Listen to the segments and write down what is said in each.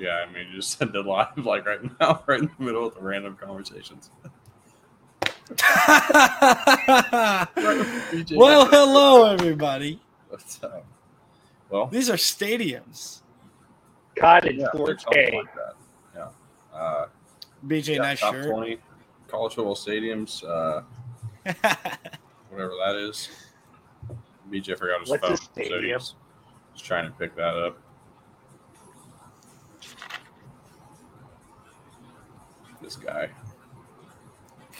Yeah, I mean, you just send it live like right now, right in the middle of the random conversations. well, hello everybody. What's up? Well, These are stadiums. Cottage yeah, 4K. like that. Yeah. Uh, BJ, yeah, nice top shirt. 20 college football stadiums, uh, whatever that is. BJ forgot his What's a phone, so stadium? he's, he's trying to pick that up. This guy.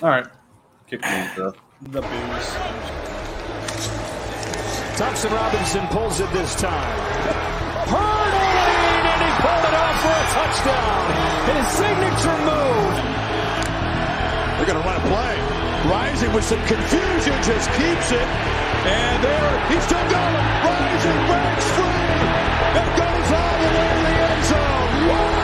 All right, kick the intro. the booze. Thompson Robinson pulls it this time. Hurdling, and he pulled it off for a touchdown. His signature move. They're going to run a play. Rising with some confusion, just keeps it. And there, he's still going. Rising breaks free. It goes all the way to the end zone. Wow.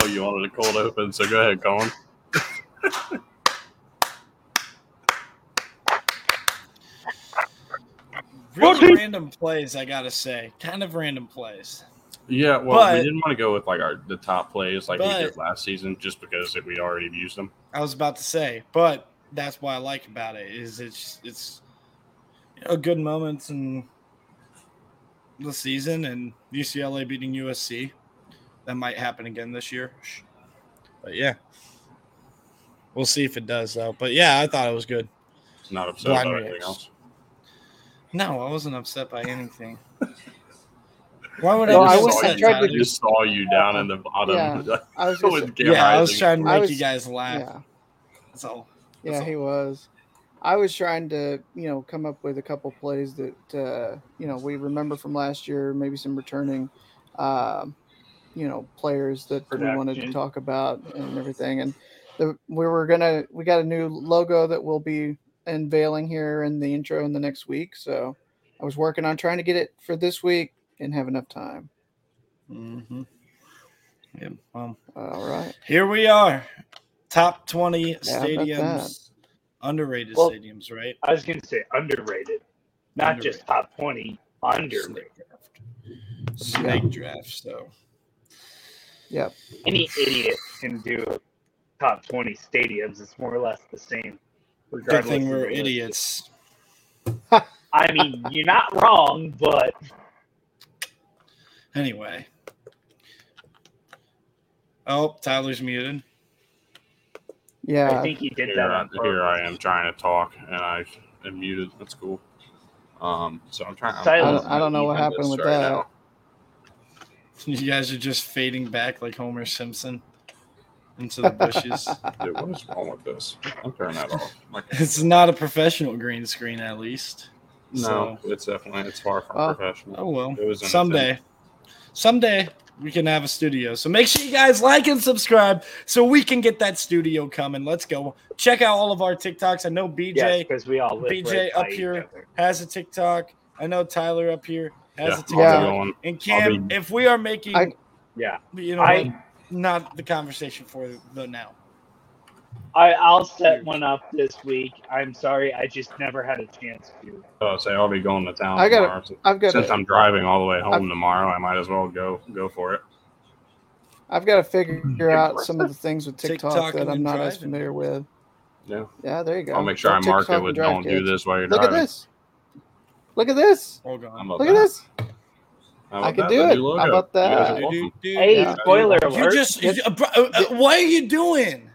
Well, you wanted a cold open, so go ahead, Collin. Really random plays, I gotta say. Kind of random plays. Yeah, well, But- we didn't want to go with like our the top plays like we did last season, just because we already used them. I was about to say, but that's what I like about it is it's it's you know, good moments in the season and UCLA beating USC. That might happen again this year. But yeah. We'll see if it does though. But yeah, I thought it was good. Not upset Blind about anything else. No, I wasn't upset by anything. Why would No, I I was- saw I tried to- just saw you down in the bottom. Yeah. I was gonna with say- Cam yeah, I was trying to make was- you guys laugh. Yeah, That's all. yeah, That's he was. I was trying to, you know, come up with a couple plays that, uh, you know, we remember from last year, maybe some returning, um, you know, players that we wanted to talk about and everything. And the, we were gonna, we got a new logo that we'll be unveiling here in the intro in the next week. So I was working on trying to get it for this week and have enough time. Mm-hmm. Yeah, well, All right. here we are. Top 20 about that? stadiums, underrated Well- stadiums, right? I was going to say underrated, not just top 20, underrated. Snake draft. Snake draft. So, Yep. Any idiot can do top 20 stadiums. It's more or less the same. good thing we're idiots. I mean, you're not wrong, but Anyway. Oh, Tyler's muted. Yeah. I think he did Here, that I, on here I am trying to talk, and I am muted. That's cool. Um, so I'm trying. I'm- I don't- I don't know what happened with right that. now. You guys are just fading back like Homer Simpson into the bushes. Dude, what is wrong with this? I'm turning that off. Like, it's not a professional green screen, at least. no, So- it's definitely it's far from Oh. professional. Oh well. It was an Someday. Someday we can have a studio. So make sure you guys like and subscribe so we can get that studio coming. Let's go. Check out all of our TikToks. I know BJ Yes, because we all live BJ right up here. other. has a TikTok. I know Tyler up here has Yeah, a I'll TikTok. And Cam, be- if we are making I- Yeah, you know I- not the conversation for the now. I, I'll set one up this week. I'm sorry, I just never had a chance to. Oh, say I'll be going to town I gotta- tomorrow. So- I've got Since to, I'm driving all the way home I've- tomorrow, I might as well go go for it. I've got to figure out some of the things with TikTok TikToking that I'm and not as familiar with. Yeah. Yeah, there you go. I'll make sure Go I mark TikTok it and with "Don't do this while you're Look at driving." this. Look at this. Hold on. How about Look at this. I about can do it. new How about that? are Dude, dude, Hey, Yeah. spoiler You just Get- uh, uh, what are you doing?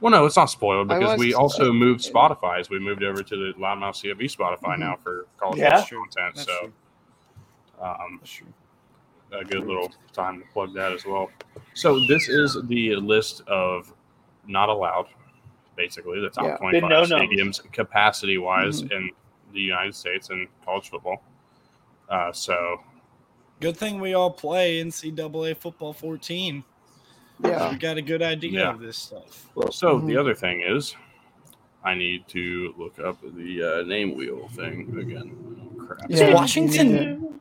Well, no, it's not spoiled because we also moved Spotify's. We moved over to the Loudmouth CFB Spotify now for college Yeah. football content. That's so, true. um, That's true. a good little time to plug that as well. So this is the list of not allowed, basically the top Yeah. 25 no-nos. stadiums capacity wise Mm-hmm. in the United States and college football. Uh, so Good thing we all play NCAA football 14. Yeah. We got a good idea Yeah. of this stuff. Well, so Mhm. the other thing is I need to look up the uh, name wheel thing again. Oh, crap. Is Yeah. Washington?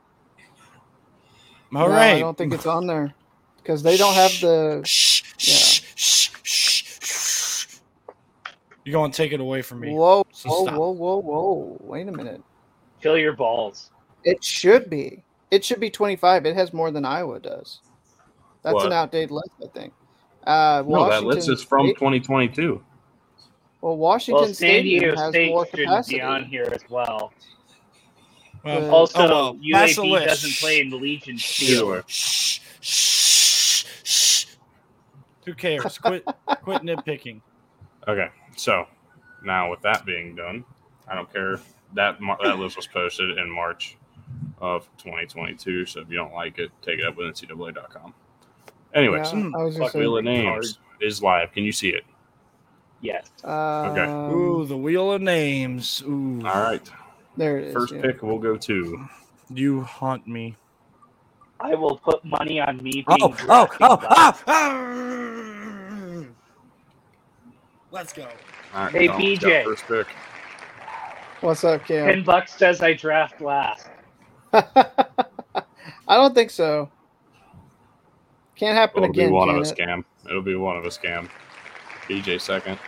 All No, right. I don't think it's on there because they don't have the. Shh, shh, shh, shh, shh. You're going to take it away from me. Whoa, So whoa, stop. whoa, whoa, whoa! Wait a minute. Fill your balls. It should be. It should be 25. It has more than Iowa does. That's What? an outdated list, I think. Uh, No, that list is from State- 2022. well, Washington Well, San Stadium Diego has State more capacity. be on here as well. Well, Uh, Also, oh, well. Pass the UAB list. doesn't play in the Legion Either Field. Shh, shh, shh. Who cares? Quit, quit nitpicking. Okay, so now with that being done, I don't care that that list was posted in March of 2022. So if you don't like it, take it up with NCAA.com. Anyways, Yeah, I was gonna Fuck Wheel of Names is live. Can you see it? Yes. um, Ooh, the wheel of names. Ooh, All right. there it is. First yeah. pick will go to you haunt me. I will put money on me being Oh, oh, drafted oh, by- oh, oh. Let's go. All right, Hey, Collin's BJ. First pick. What's up, Cam? Ten bucks says I draft last. I don't think so. Can't happen again. It'll be one can of a it? scam. It'll be one of a scam. BJ second.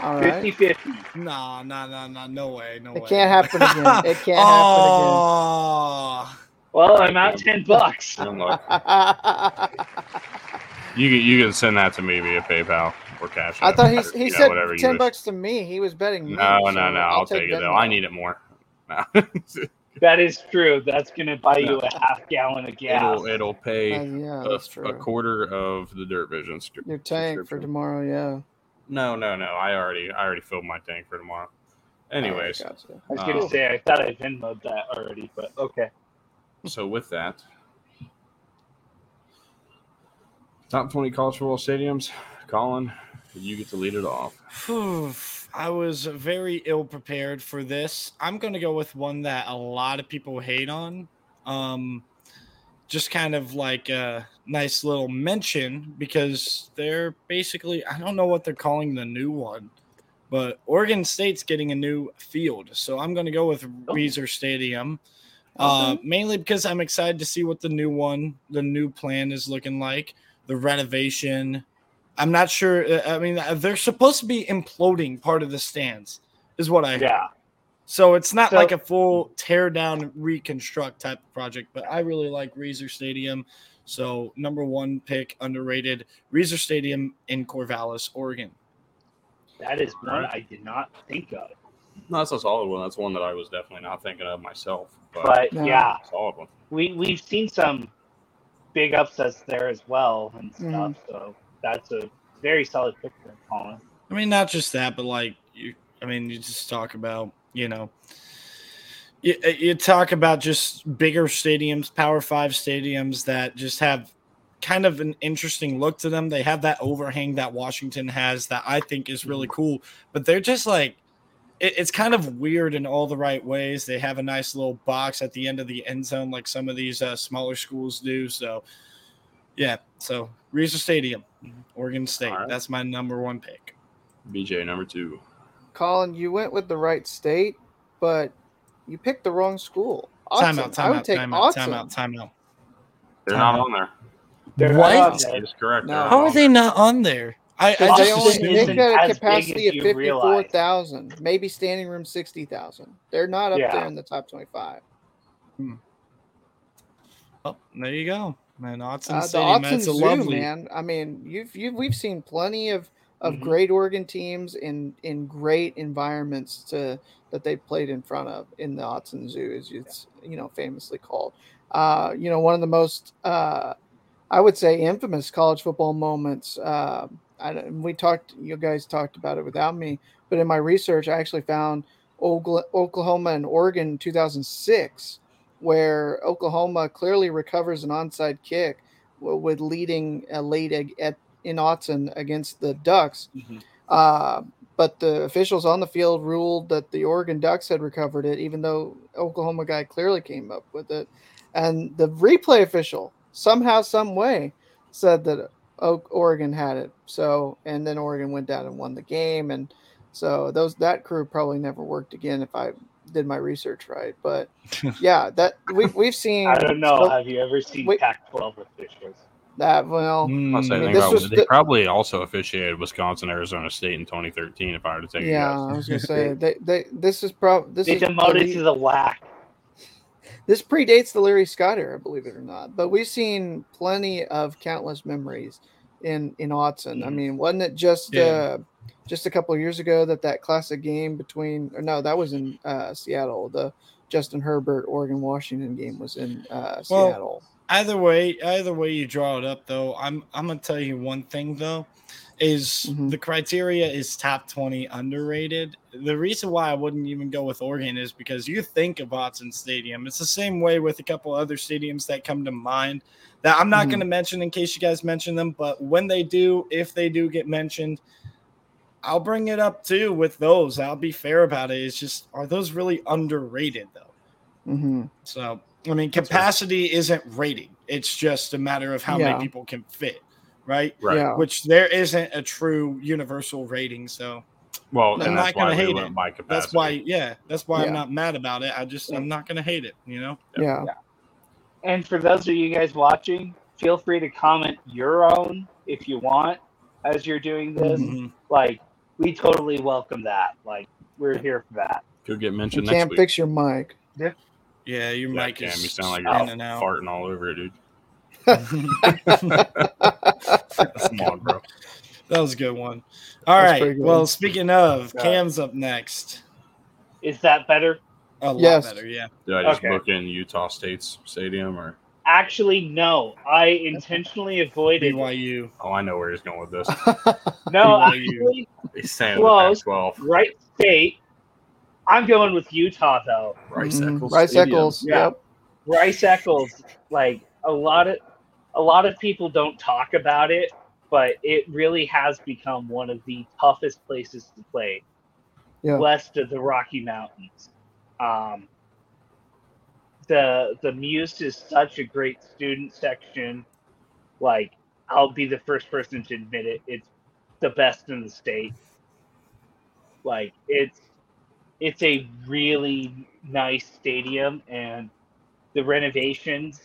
All right. 50-50. Nah, nah, nah, nah. No way. No It way. can't happen again. It can't oh. Happen again. Well, I'm out ten bucks. Unlucky. happen again. You can you can send that to me via PayPal or Cash. I thought he, he you know, said whatever ten bucks to me. He was betting me. No, so no, no. I'll, take, it though. Venmo. I need it more. No. That is true. That's gonna buy you a half gallon of gas. it'll it'll pay Uh, yeah, a, that's a quarter of the Dirt Vision. stri- Your tank for tomorrow, yeah. No, no, no. I already I already filled my tank for tomorrow. Anyways, Oh, gotcha. I was gonna Oh. say I thought I Venmoed that already, but okay. so with that, top twenty college football stadiums. Collin, you get to lead it off. I was very ill prepared for this. I'm going to go with one that a lot of people hate on. Um, just kind of like a nice little mention because they're basically, I don't know what they're calling the new one, but Oregon State's getting a new field. So I'm going to go with Reser Stadium. Uh, mainly because I'm excited to see what the new one, the new plan is looking like, the renovation. I'm not sure. uh, I mean, uh, they're supposed to be imploding part of the stands, is what I heard. Yeah. So it's not So- like a full tear down, reconstruct type of project, but I really like Reser Stadium. So number one pick, underrated, Reser Stadium in Corvallis, Oregon. That is one I did not think of. No, that's a solid one. That's one that I was definitely not thinking of myself. But, But No. yeah, solid one. we we've seen some big upsets there as well and stuff. Mhm. So that's a very solid pick there, Collin. I mean, not just that, but like you. I mean, you just talk about you know. You, you talk about just bigger stadiums, Power Five stadiums that just have kind of an interesting look to them. They have that overhang that Washington has that I think is really cool, but they're just like it, it's kind of weird in all the right ways. They have a nice little box at the end of the end zone, like some of these uh, smaller schools do. So, yeah. So Reser Stadium, Oregon State. All right. That's my number one pick. BJ number two. Collin, you went with the right state, but you picked the wrong school. Time Autzen. out, I time would out, take time out, time Autzen. out, time out. They're Time not out. on there. They're What? not on there. is correct. No. How are they not on there? I, I Because they just only they isn't got a capacity of fifty-four thousand, maybe standing room sixty thousand. They're not up Yeah. there in the top twenty-five. Hmm. oh, there you go, man. Autzen Uh, the Autzen That's a Zoo, lovely. man. I mean, you've you we've seen plenty of of Mhm. great Oregon teams in in great environments to that they played in front of in the Autzen Zoo, as it's you know famously called. Uh, you know, one of the most uh, I would say infamous college football moments. Uh, I, we talked, you guys talked about it without me, but in my research, I actually found Oklahoma and Oregon 2006, where Oklahoma clearly recovers an onside kick with leading a late at in Autzen against the Ducks. Mhm. Uh, but the officials on the field ruled that the Oregon Ducks had recovered it, even though Oklahoma guy clearly came up with it. And the replay official somehow, some way, said that Oregon had it. So, and then Oregon went down and won the game. And So those that crew probably never worked again if I did my research right. But yeah, that we we've seen. I don't know. so Have you ever seen Wait. Pac-12 officials? that. Well, I'll say, Mm, I mean, this was they the- probably also officiated Wisconsin, Arizona State in 2013. If I were to take yeah, a I guess. was gonna say they, they this is probably this They is demoted the- to the WAC. this predates the Larry Scott era, believe it or not. But we've seen plenty of countless memories in in Autzen. I Mhm. mean, wasn't it just Yeah. uh, just a couple of years ago that that classic game between or no, that was in uh, Seattle. The Justin Herbert Oregon Washington game was in uh, Well, Seattle. Either way, either way you draw it up, though, I'm I'm gonna tell you one thing though, is Mhm. the criteria is top twenty underrated. The reason why I wouldn't even go with Oregon is because you think of Autzen Stadium. It's the same way with a couple other stadiums that come to mind that I'm not Mhm. gonna mention in case you guys mention them, but when they do, if they do get mentioned. I'll bring it up too with those. I'll be fair about it. It's just, are those really underrated though? hmm So, I mean, capacity isn't rating. It's just a matter of how Yeah. many people can fit, right? Right. Yeah. Which there isn't a true universal rating. So Well, I'm not gonna hate it. by capacity. that's why, yeah, that's why Yeah. I'm not mad about it. I just, I'm not going to hate it, you know? Yeah. And for those of you guys watching, feel free to comment your own if you want as you're doing this. Mhm. Like, we totally welcome that. Like, we're here for that. Could get You mentioned next can't week. fix your mic. Yeah, Yeah, your Yeah, mic Cam, is you sound like in you're and out. farting all over it, dude. that Come on, bro. was a good one. All That's right. pretty good. Well, speaking of, Yeah. Cam's up next. Is that better? A lot Yes. better, yeah. Did I just Okay. book in Utah State's stadium or? Actually, no. I intentionally avoided. BYU. Oh, I know where he's going with this. No, BYU. actually, He's saying the Close. Pac-12. right state. I'm going with Utah though. Rice Mhm. Eccles Rice Eccles. Yeah. Yep. Rice Eccles, like a lot of a lot of people don't talk about it, but it really has become one of the toughest places to play Yeah. west of the Rocky Mountains. Um, the the MUSS is such a great student section. Like I'll be the first person to admit it. It's the best in the state. Like it's it's a really nice stadium and the renovations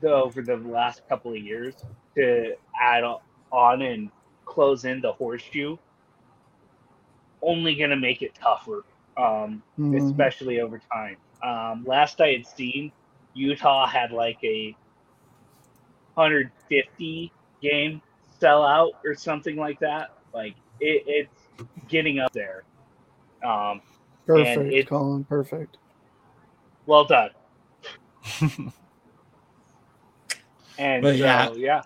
the, over the last couple of years to add on and close in the horseshoe only going to make it tougher um, Mhm. especially over time um, last i had seen utah had like a 150 game sellout or something like that like it, it's getting up there um, Perfect, it- Colin. Perfect. well done and But so, yeah. yeah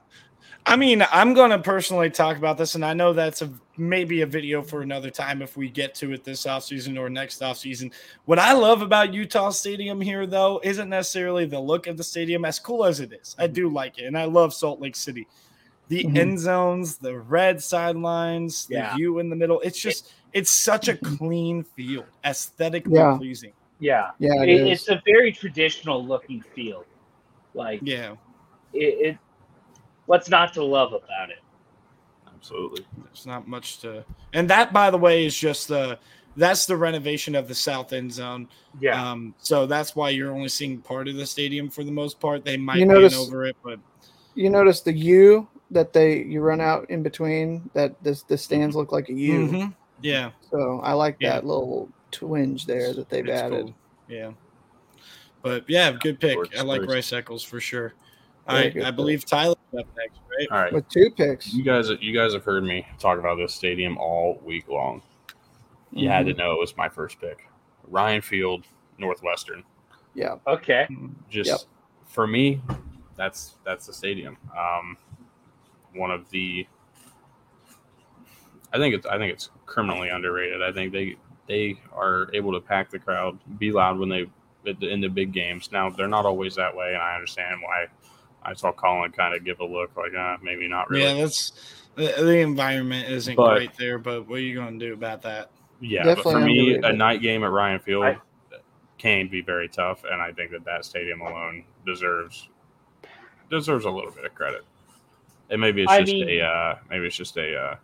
I mean, I'm going to personally talk about this, and I know that's a maybe a video for another time if we get to it this offseason or next offseason. What I love about Utah Stadium here, though, isn't necessarily the look of the stadium, as cool as it is. I do like it, and I love Salt Lake City. The Mhm. end zones, the red sidelines, the view in the middle. It's just, it's such a clean field, aesthetically Yeah. pleasing. yeah Yeah, it, it is. it's a very traditional looking field like Yeah, it, it what's not to love about it Absolutely. there's not much to. And that, by the way, is just the. That's the renovation of the south end zone. yeah Um, so that's why you're only seeing part of the stadium for the most part. They might You notice- over it, but You notice the U that they you run out in between that this the stands look like a U. Mhm. yeah, So I like Yeah. that little twinge there that they've it's added. cool. Yeah, but yeah, good pick. Sports, I like sports. Rice Eccles for sure. Very I good I pick. believe Tyler's up next, right? All right. With two picks. You guys, you guys have heard me talk about this stadium all week long. You had to Mhm. know it was my first pick. Ryan Field, Northwestern. Yeah. okay Just Yep. for me, that's that's the stadium. Um, one of the. I think it's I think it's criminally underrated. I think they they are able to pack the crowd, be loud when they in the big games. Now they're not always that way, and I understand why. I saw Collin kind of give a look like, uh, maybe not really. Yeah, that's the, the environment isn't But- great there, but what are you going to do about that? Yeah, but for me, a night game at Ryan Field I- can be very tough, and I think that that stadium alone deserves deserves a little bit of credit. And maybe it's I just mean- a uh, maybe it's just a uh,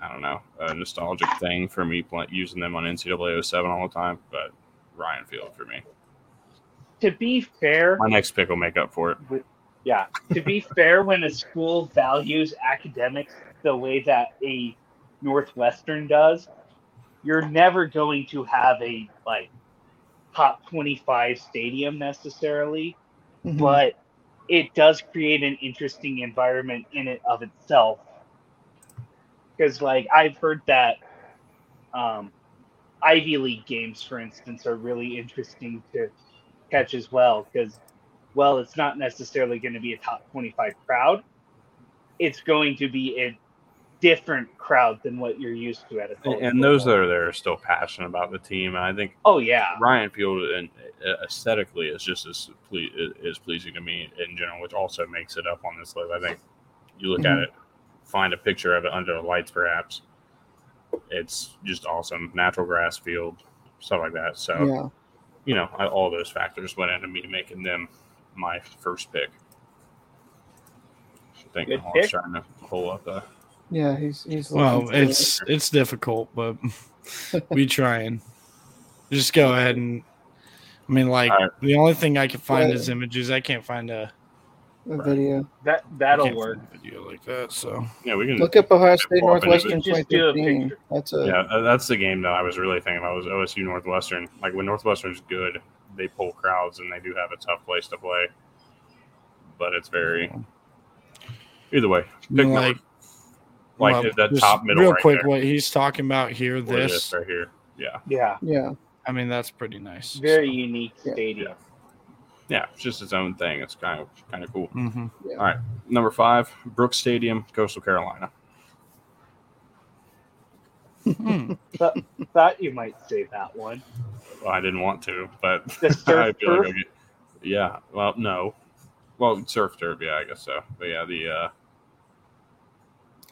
I don't know a nostalgic thing for me using them on NCAA 07 all the time. But Ryan Field for me. To be fair, My next pick will make up for it. yeah. To be fair, when a school values academics the way that a Northwestern does, you're never going to have a like top 25 stadium necessarily, Mhm. but it does create an interesting environment in it of itself. Because like I've heard that um, Ivy League games, for instance, are really interesting to catch as well. Because well, it's not necessarily going to be a top 25 crowd. It's going to be a different crowd than what you're used to at a college And those that are there are still passionate about the team. And I think oh yeah, Ryan Field and uh, aesthetically is just as ple- is pleasing to me in general, which also makes it up on this list. I think you look at Mhm. it, find a picture of it under the lights, perhaps. It's just awesome. Natural grass field, stuff like that. So yeah. You know, I, all those factors went into me making them my first pick. I think Good Hall's pick. trying to pull up the. Yeah, he's he's Well, looking for it. it's it's difficult, but we trying. Just go ahead and. I mean, like All right. the only thing I can find Well- is images. I can't find a, a video. that that'll work. a video like that. So Yeah, we can Look up Ohio State Well, Northwestern just do a 2015. That's a Yeah, uh, that's the game that I was really thinking about was OSU Northwestern. Like when Northwestern's good, they pull crowds and they do have a tough place to play. But it's very either way. Pick like, like well, that top middle Real right quick, there. what he's talking about here, this this. right here. Yeah, Yeah, yeah. I mean, that's pretty nice. very unique stadium. yeah, it's just its own thing. It's kind of kind of cool. hmm All right, number five, Brooks Stadium, Coastal Carolina. Thought you might say that one. Well, I didn't want to, but I feel like get, yeah. Well, no. Well, surf turf, yeah, I guess so. But yeah, the uh,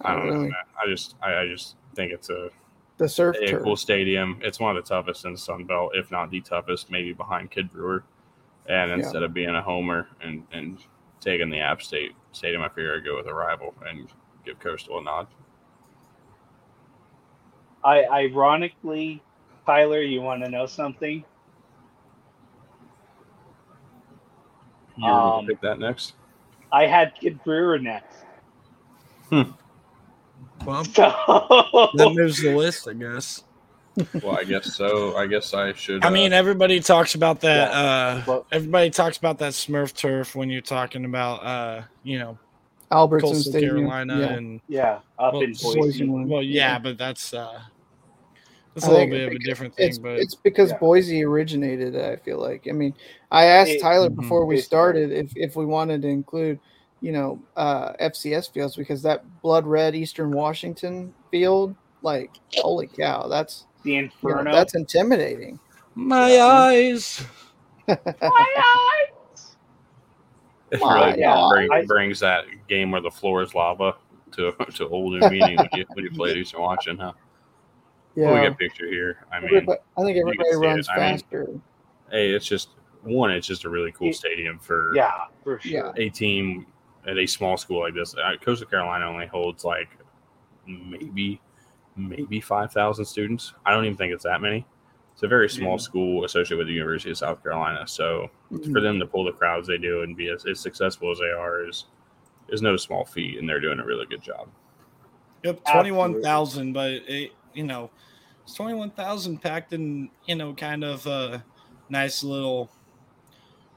I don't know. really. man. I just I, I just think it's a, The surf a turf. cool stadium. It's one of the toughest in the Sun Belt, if not the toughest, maybe behind Kidd Brewer. And Yeah. instead of being a homer and and taking the App State Stadium, I figure I'd go with a rival and give Coastal a nod. I ironically, Tyler, you want to know something? You're gonna Um, pick that next. I had Kidd Brewer next. Well, So that moves the list, I guess. Well, I guess so. I guess I should. I uh, mean, everybody talks about that. Yeah, uh, but- everybody talks about that Smurf turf when you're talking about, uh, you know, Albertson Coastal Stadium. Carolina yeah. and yeah, up Well, in Boise Boise. well, yeah, Yeah. but that's uh, that's a I little bit of a different thing. It's, but it's because Yeah. Boise originated it, I feel like. I mean, I asked It- Tyler Mhm. before we started if, if we wanted to include, you know, uh, FCS fields because that blood red Eastern Washington field, like, holy cow, that's The you know, Inferno. that's intimidating. my eyes. My eyes. It really God. bring, I- brings that game where the floor is lava to to old new meaning when you when you played Eastern Washington, huh? Yeah, Well, we get a picture here. I mean, Everybody- I think you can everybody see it. runs I mean, faster. hey, it's just one. It's just a really cool It- stadium for yeah, for Yeah. sure. a team at a small school like this. Uh, Coastal Carolina only holds like maybe maybe five thousand students. I don't even think it's that many. It's a very small Yeah. school associated with the University of South Carolina. So Mhm. for them to pull the crowds they do and be as, as successful as they are is is no small feat, and they're doing a really good job. Yep, twenty-one thousand, but it, you know, it's twenty-one thousand packed in, you know, kind of a nice little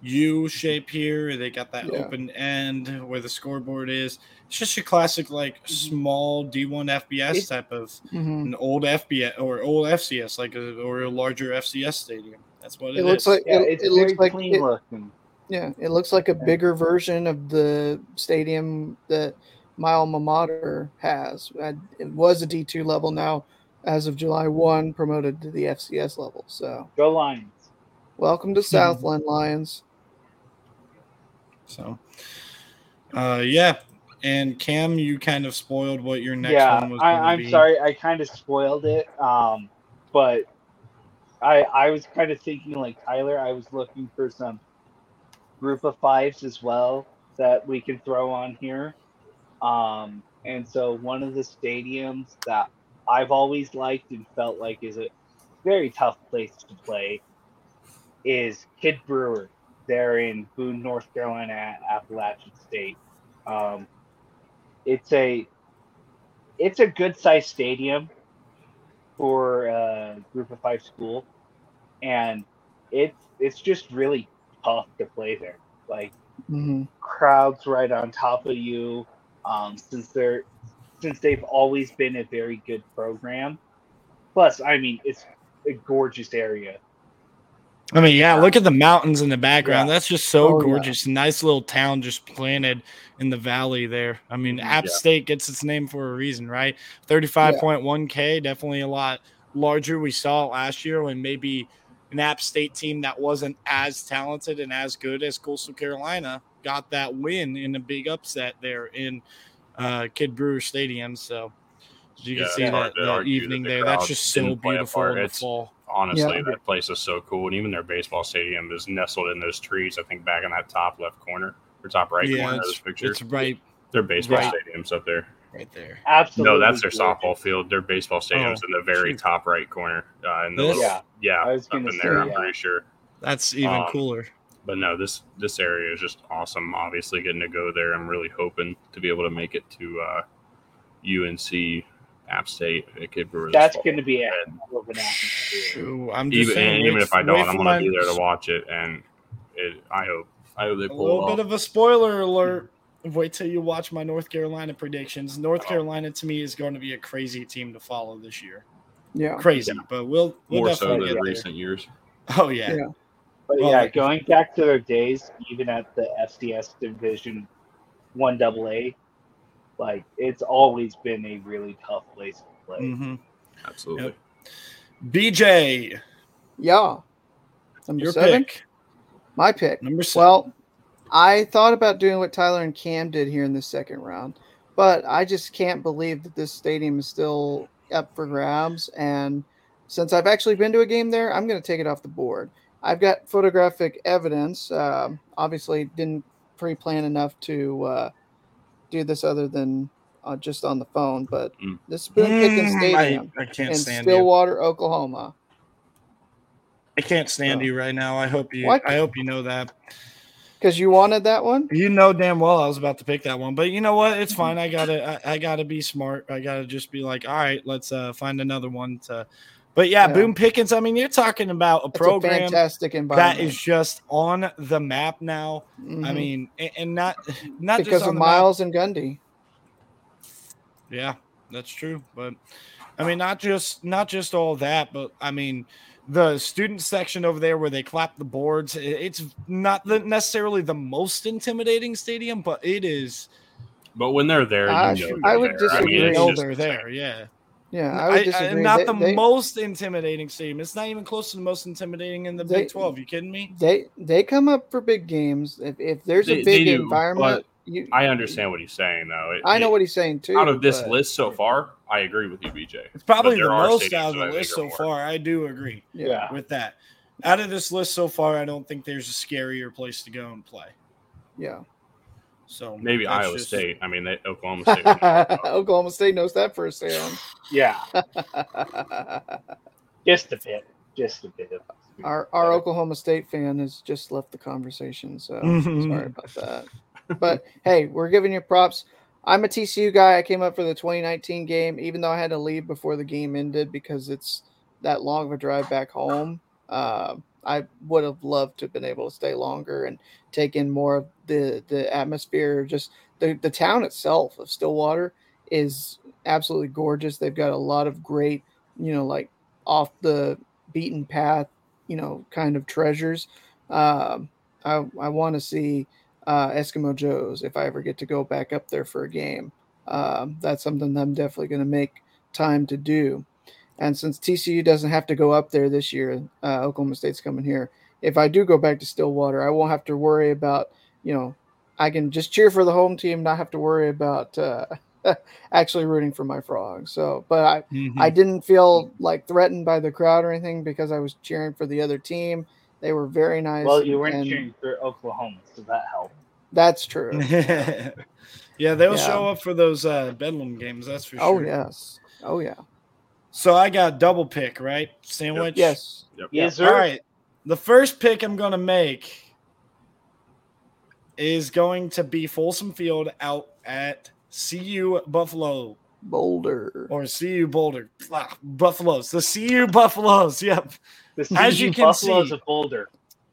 U shape here. They got that Yeah. open end where the scoreboard is. It's just a classic, like small D one FBS It- type of Mhm. an old FBS or old FCS, like a or a larger FCS stadium. That's what It it looks is. like Yeah, it, it's it very looks like clean it, looking. Yeah, it looks like a bigger version of the stadium that my alma mater has. I- It was a D2 level now, as of July 1, promoted to the FCS level. So, Go Lions. welcome to Southland Lions. So, uh, yeah. And Cam, you kind of spoiled what your next yeah, one was. I, I'm be. sorry, I kind of spoiled it. Um, but I I was kind of thinking like Tyler. I was looking for some group of fives as well that we can throw on here. Um, and so one of the stadiums that I've always liked and felt like is a very tough place to play is Kidd Brewer. They're in Boone, North Carolina, at Appalachian State. Um, it's a it's a good sized stadium for a group of five school, and it's it's just really tough to play there. Like hmm crowds right on top of you. Um, since they're since they've always been a very good program. Plus, I mean, it's a gorgeous area. I mean, yeah, look at the mountains in the background. Yeah. That's just so Oh, yeah. gorgeous. Nice little town just planted in the valley there. I mean, App Yeah. State gets its name for a reason, right? 35.1K, definitely a lot larger. We saw it last year when maybe an App State team that wasn't as talented and as good as Coastal Carolina got that win in a big upset there in uh, Kidd Brewer Stadium. So as you can see that, that that evening the there. That's just so didn't play a beautiful in the It's- fall. Honestly, Yeah. that place is so cool, and even their baseball stadium is nestled in those trees. I think back in that top left corner or top right yeah, corner of it's, this picture. it's right, Their baseball right. stadiums up there. right there. Absolutely. No, that's their gorgeous. softball field. Their baseball stadium's Oh, in the very shoot. top right corner. Uh, in the This? little, Yeah. yeah, I was up gonna in there. say, I'm yeah. pretty sure. That's even Um, cooler. But no, this this area is just awesome. Obviously, getting to go there, I'm really hoping to be able to make it to uh, UNC, App State, at Kidd Brewer. That's going to be a And of an I'm just even saying, and even if I don't, I'm gonna be there to watch it, and it. I hope I hope they A pull little it off. bit of a spoiler alert. Wait till you watch my North Carolina predictions. North Oh. Carolina to me is going to be a crazy team to follow this year. Yeah. Crazy, but we'll, we'll More so definitely than get there. recent years. Oh yeah. Yeah. But Well, yeah, going back to their days, even at the FCS Division One AA, like it's always been a really tough place to play. hmm Absolutely. Yep. BJ, Yeah. Number your seven. pick. My pick. Number seven. Well, I thought about doing what Tyler and Cam did here in the second round, but I just can't believe that this stadium is still up for grabs. And since I've actually been to a game there, I'm going to take it off the board. I've got photographic evidence. Um, obviously, didn't pre-plan enough to uh, do this other than uh, just on the phone. But Mm. this Boone Pickens Mm, Stadium I, I can't in stand you. Stillwater, Oklahoma. I can't stand Oh. you right now. I hope you. What? I hope you know that. Because you wanted that one. You know damn well I was about to pick that one, but you know what? It's fine. I gotta. I, I gotta be smart. I gotta just be like, all right, let's uh, find another one to. But yeah, Yeah. Boone Pickens. I mean, you're talking about a It's a program fantastic environment. that is just on the map now. I Mhm. mean, a- and not not because just of on the map. Miles and Gundy. Yeah, that's true. But I mean, not just not just all that, but I mean, the student section over there where they clap the boards. It's not the, necessarily the most intimidating stadium, but it is. But when they're there, I you know I they're would there. disagree. it's know just they're there. Yeah, Yeah, I would I- I- not They- the they, most intimidating stadium. It's not even close to the most intimidating in the They- Big Twelve. You kidding me? they they come up for big games. If, if there's They- a big do, environment, you, I understand what he's saying, though. It- I know it- what he's saying too. out of this but- list so far, I agree with you, BJ. It's probably But the most out of the list so far. I do agree Yeah, with that. Out of this list so far, I don't think there's a scarier place to go and play. yeah. So Maybe Iowa just- State. I mean, they, Oklahoma State. Oklahoma State knows that for a firsthand. Yeah, just a bit, just a bit. our our Oklahoma State fan has just left the conversation, so sorry about that. But hey, we're giving you props. I'm a TCU guy. I came up for the 2019 game, even though I had to leave before the game ended because it's that long of a drive back home. Uh, I would have loved to have been able to stay longer and take in more of the the atmosphere. Just the the town itself of Stillwater is absolutely gorgeous. They've got a lot of great, you know, like off the beaten path, you know, kind of treasures. Um, I I want to see uh, Eskimo Joe's if I ever get to go back up there for a game. Um, that's something that I'm definitely going to make time to do. And since TCU doesn't have to go up there this year, uh, Oklahoma State's coming here. If I do go back to Stillwater, I won't have to worry about, you know, I can just cheer for the home team, not have to worry about uh, actually rooting for my frogs. So, but I, Mhm. I didn't feel like threatened by the crowd or anything because I was cheering for the other team. They were very nice. Well, you weren't and cheering for Oklahoma, so that helped. That's true. yeah, they'll Yeah. show up for those uh, Bedlam games. That's for sure. Oh yes. Oh yeah. So I got double pick, right? Sandwich. Yes. Yep. Yes, All sir. right. The first pick I'm going to make is going to be Folsom Field out at CU Buffalo Boulder. or CU Boulder. Ah, Buffaloes. The CU Buffaloes. Yep. The As you can Buffaloes see- of Boulder.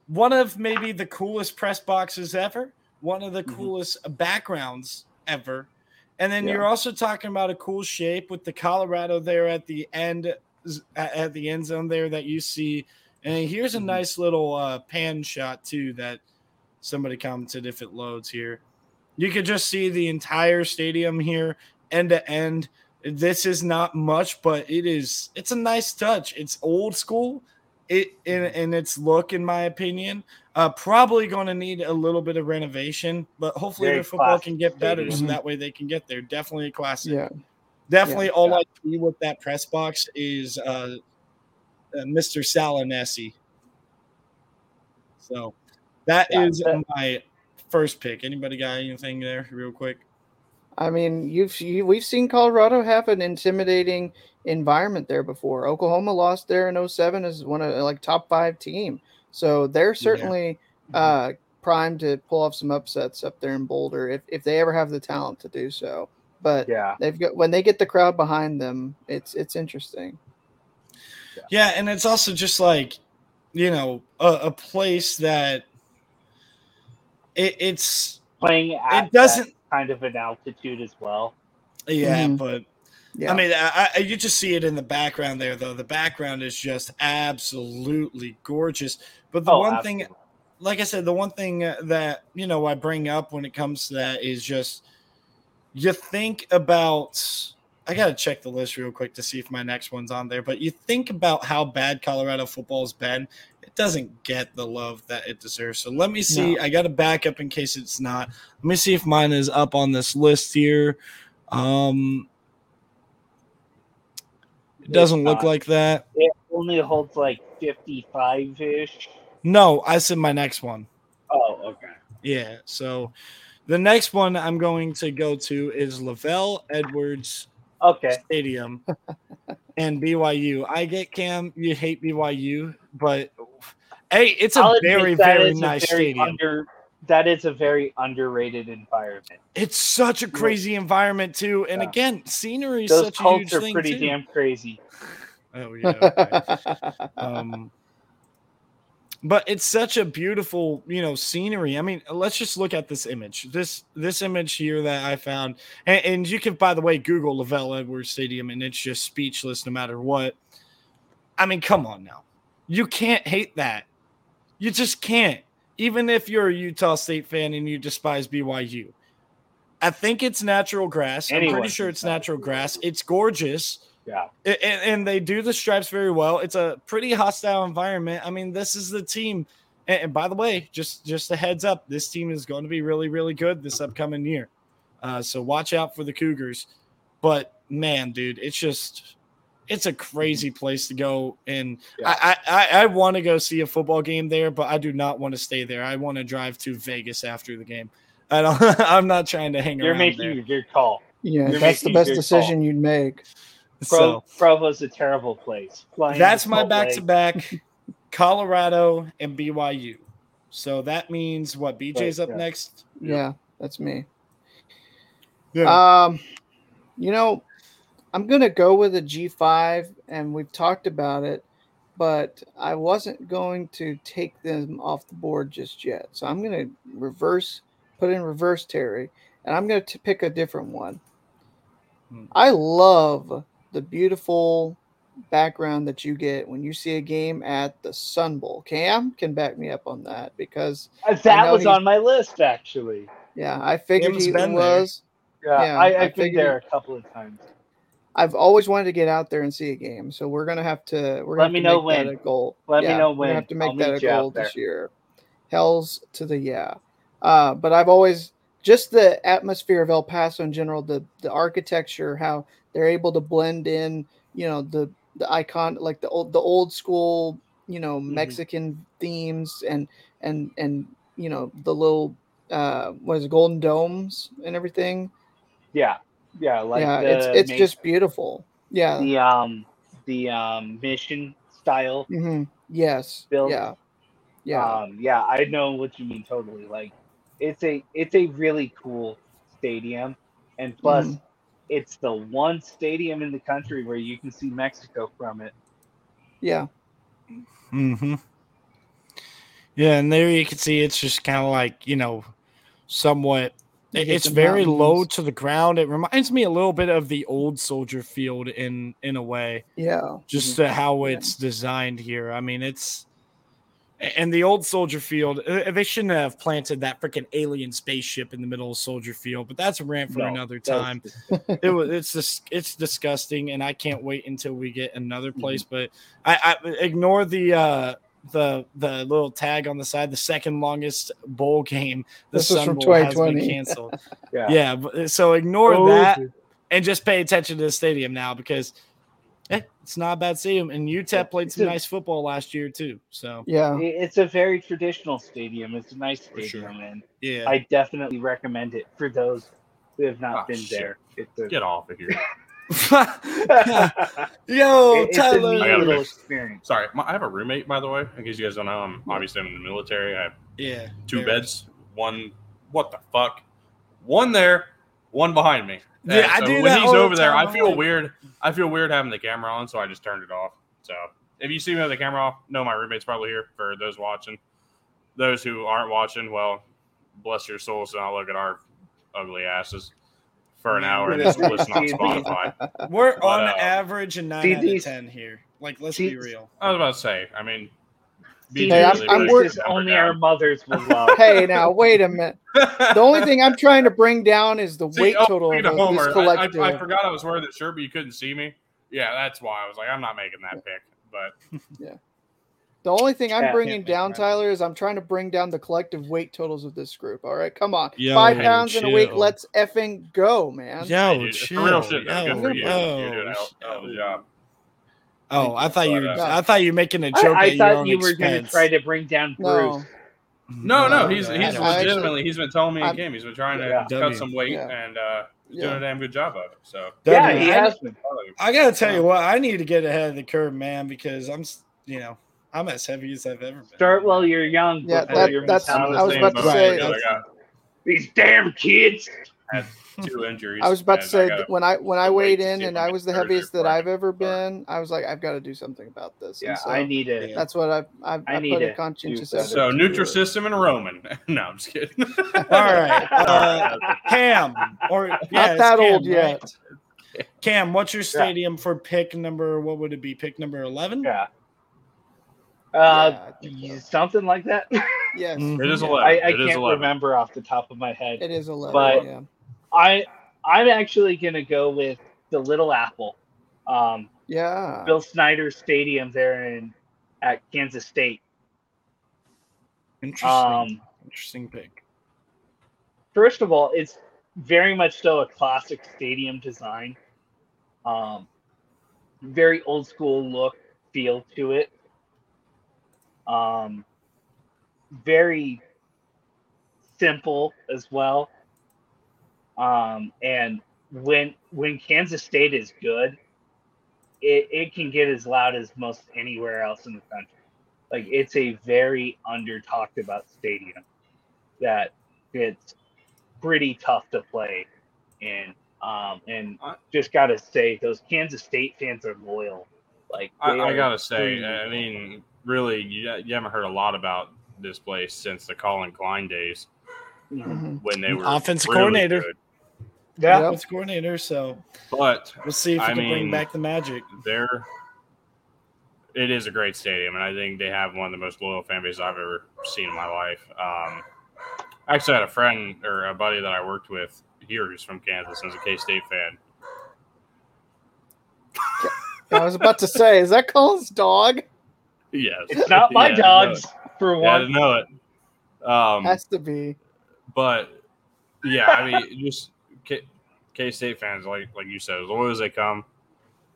One of maybe the coolest press boxes ever. One of the Mhm. coolest backgrounds ever. And then Yeah. you're also talking about a cool shape with the Colorado there at the end at the end zone there that you see. And here's a Mhm. nice little uh, pan shot too that somebody commented if it loads here. You could just see the entire stadium here end to end. This is not much, but it is it's a nice touch. It's old school. It in, in its look, in my opinion, uh, probably going to need a little bit of renovation, but hopefully Very the football classic can get better, so that way they can get there. Definitely a classic. Yeah. Definitely, all yeah. I see with that press box is uh, uh, Mr. Salinesi. So that Yeah, is that- my first pick. Anybody got anything there, real quick? I mean, you've you, we've seen Colorado have an intimidating environment there before. Oklahoma lost there in 07 as one of like top five team, so they're certainly uh, primed to pull off some upsets up there in Boulder if if they ever have the talent to do so. But Yeah. they've got when they get the crowd behind them, it's it's interesting. Yeah, and it's also just like you know a, a place that it, it's Playing at it doesn't. that kind of an altitude as well. Yeah, Mhm. but Yeah, I mean, I, I, you just see it in the background there, though. The background is just absolutely gorgeous. But the Oh, one thing, like I said, the one thing uh, that you know I bring up when it comes to that is just you think about. I gotta check the list real quick to see if my next one's on there. But you think about how bad Colorado football's been. It doesn't get the love that it deserves. So let me see. I got to back up in case it's not. Let me see if mine is up on this list here. Um, it It's doesn't look not. like that. It only holds like 55 ish. No, I said my next one. Oh, okay. Yeah. So the next one I'm going to go to is LaVell Edwards Okay. Stadium and BYU. I get Cam, you hate BYU, but hey, it's a I'll admit very, very is a nice very stadium. Under, that is a very underrated environment. it's such a crazy environment too. And Yeah. again, scenery is Those such a cults huge are thing pretty too. damn crazy. Oh yeah. okay. um, but it's such a beautiful you know scenery. I mean let's just look at this image. This this image here that i found and, and you can by the way google lavell edwards stadium and it's just speechless no matter what. I mean come on now. You can't hate that. You just can't. Even if you're a utah state fan and you despise byu i think it's natural grass. I'm pretty sure it's natural grass. It's gorgeous Yeah. and, and they do the stripes very well. It's a pretty hostile environment. I mean, this is the team. And, and by the way, just just a heads up, this team is going to be really really good this upcoming year. Uh, so watch out for the Cougars. But man, dude, it's just it's a crazy place to go. And Yeah. I I, I, I want to go see a football game there, but I do not want to stay there. I want to drive to Vegas after the game. I don't. I'm not trying to hang around. You're around making there. a good call. yeah, You're that's the best good decision you'd make. Pro, So Provo's a terrible place. Flying That's my back to back Colorado and BYU. So that means what BJ's Right, up yeah. next. Yeah, that's me. Yeah. Um, you know, I'm gonna go with a G5, and we've talked about it, but I wasn't going to take them off the board just yet. So I'm gonna reverse, put in reverse Terry, and I'm gonna t- pick a different one. Hmm. I love the beautiful background that you get when you see a game at the Sun Bowl. Cam can back me up on that because Uh, That was he's- on my list, actually. yeah, I figured Cam's he been there. was. Yeah, Yeah, I, I I've been figured- there a couple of times. I've always wanted to get out there and see a game, so we're gonna have to. We're gonna Let have me to know make when. a goal. Let me Yeah, know We're gonna when. have to make I'll that a meet you out goal this year. Hell's to the yeah, uh, but I've always just the atmosphere of El Paso in general, the the architecture, how they're able to blend in, you know, the the icon like the old the old school, you know, Mm-hmm. Mexican themes and and and you know the little uh what is it, golden domes and everything. Yeah, yeah, like yeah, it's it's main- just beautiful. Yeah, the um the um, mission style. Mm-hmm. Yes. Build. Yeah. Yeah. Um, yeah, I know what you mean totally. Like, it's a it's a really cool stadium, and plus, Mhm. it's the one stadium in the country where you can see Mexico from it. yeah. Mm-hmm. Yeah, and there you can see it's just kind of like you know, somewhat. It- It's the very low to the ground. It reminds me a little bit of the old Soldier Field in in a way, Yeah. just Mm-hmm. to how it's designed here. I mean, it's and the old Soldier Field. uh, They shouldn't have planted that freaking alien spaceship in the middle of Soldier Field, but that's a rant for No, another time it was it's just it's disgusting and i can't wait until we get another Mm-hmm. place but I, I ignore the uh the the little tag on the side the second longest bowl game the This sun from bowl has been 2020. canceled Yeah. yeah but, so ignore Oh, that dude. and just pay attention to the stadium now because it's not a bad stadium and utep played It's some a- nice football last year too so Yeah. It's a very traditional stadium. It's a nice stadium, sure. and yeah I definitely recommend it for those who have not Oh, been shit. there. It's a, Get off of here. yo it's tyler neat little experience. Sorry, my, I have a roommate, by the way. In case you guys don't know, I'm obviously I'm in the military. I have yeah two very- beds. One, what the fuck? One there, one behind me. Yeah, And I so do when that he's all the over there, I time. feel weird. I feel weird having the camera on, so I just turned it off. So if you see me with the camera off, no, my roommate's probably here. For those watching, those who aren't watching, well, bless your souls, and I'll look at our ugly asses for an hour and just listen on Spotify. we're But, on um, average a 9 out of 10 here like let's see- be real I was about to say, I mean, See, Hey, I'm- these I'm places work- only our mothers will love. Hey, now wait a minute. The only thing I'm trying to bring down is the See, weight oh, total of of this Homer, I, collective. I, I forgot I was wearing that shirt, but you couldn't see me. Yeah, that's why I was like, I'm not making that pick. But yeah, The only thing I'm Yeah. bringing down, that. Tyler, is I'm trying to bring down the collective weight totals of this group. All right, come on, Yo, five hey, pounds in a week. Let's effing go, man. Yo, dude, chill. real shit, though, yo, good for you. yo, You're doing a hell- hell of a chill. job. Oh, I thought you were. Uh, I thought you were making a joke. I at your thought own you were going to try to bring down Bruce. No, No, no, No, he's no, he's no. I legitimately he's been telling me and I'm- he's been trying to Yeah. cut W. some weight Yeah. and uh Yeah. doing a damn good job of it. So Yeah, W, he I- has been. I gotta tell you what, I need to get ahead of the curve, man, because I'm, you know, I'm as heavy as I've ever been. Start while you're young. Yeah, before that- you're that's- metabolism I was about to say- I These damn kids. two injuries. I was about to say gotta- when I when I weighed in and I I was the heaviest that I I've ever start. been, I was like, I've got to do something about this. And Yeah, so I need it. That's what I've I've I I need put a to conscientious effort. So to do it. Nutrisystem and Roman. no, I'm just kidding. All right, uh, Cam, or yeah, Not that Cam, old yet. right? Cam, what's your stadium for pick number? What would it be? Pick number eleven? Yeah. Yeah, Uh, I think so. something like that. Yes, it is eleven. I, I can't eleven. remember off the top of my head. it is eleven. But- yeah, I I'm actually gonna go with the Little Apple, um, yeah. Bill Snyder Stadium there in at Kansas State. Interesting. Um, Interesting pick. first of all, it's very much so a classic stadium design. Um, very old school look, feel to it. Um, very simple as well. Um, and when when Kansas State is good, it, it can get as loud as most anywhere else in the country. Like it's a very under talked about stadium that it's pretty tough to play in. Um, and I- just gotta say, those Kansas State fans are loyal. Like I, I gotta say, pretty- I mean, really, you, you haven't heard a lot about this place since the Collin Klein days Mhm. Mhm. when they were Offensive really coordinator. good. Yeah, Yep. Offensive coordinator. So But we'll see if we I can bring back the magic. they're it is a great stadium, and I think they have one of the most loyal fan bases I've ever seen in my life. Um, I actually had a friend or a buddy that I worked with here who's from Kansas and is a K State fan. I was about to say, is that Collin's dog? Yes, it's not my Yeah, I know dogs for it. Yeah, I one. didn't know it. Um, Has to be. but yeah, I mean, just K State fans, like like you said, as loyal as they come,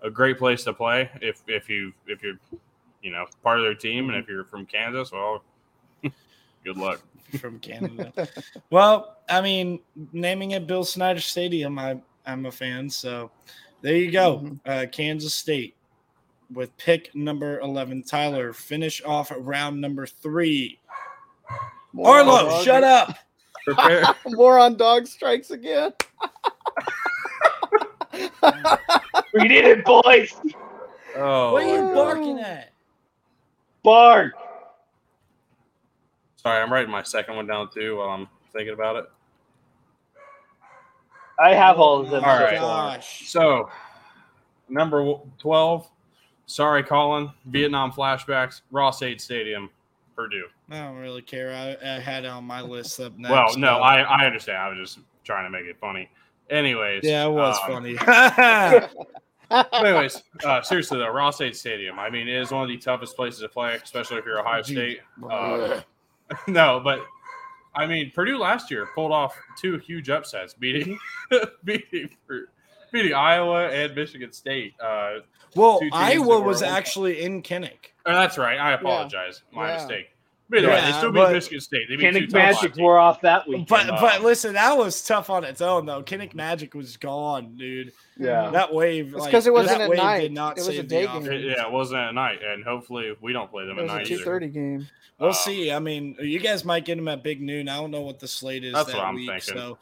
a great place to play if if you if you're you know part of their team, and if you're from Kansas, well, good luck. from Canada. well, I mean, naming it Bill Snyder Stadium, I I'm a fan. So there you go, Mhm. uh, Kansas State. with pick number 11. Tyler, finish off round number three. More Arlo, shut up. Prepare. More on dog strikes again. We did it, boys. Oh, what are you my God. barking at? Bark. sorry. I'm writing my second one down too while I'm thinking about it. I have all of them. All so Gosh. So, number 12. Sorry, Collin. Vietnam flashbacks. Ross-Ade Stadium, Purdue. I don't really care. I, I had it on my list up next. well, no, I, I understand. I was just trying to make it funny. Anyways. Yeah, it was um, funny. Anyways, uh, seriously though, Ross-Ade Stadium. I mean, it is one of the toughest places to play, especially if you're Ohio State. Uh, no, but I mean, Purdue last year pulled off two huge upsets, beating beating beating Iowa and Michigan State. Uh, well, Iowa was actually in Kinnick. oh, that's right. I apologize. My Yeah. mistake. But either way, they Yeah, still beat but- Michigan State. They beat two Kinnick top five Magic teams. wore off that weekend. But uh, but listen, that was tough on its own though. Kinnick Magic was gone, dude. yeah. That wave. It's like, 'cause it wasn't that at wave night. Did not It was a save day the game. It- yeah, it wasn't at night, and hopefully we don't play them It at was night two either. thirty game. We'll Um, see. I mean, you guys might get them at big noon. I don't know what the slate is That's that what I'm week. thinking. So,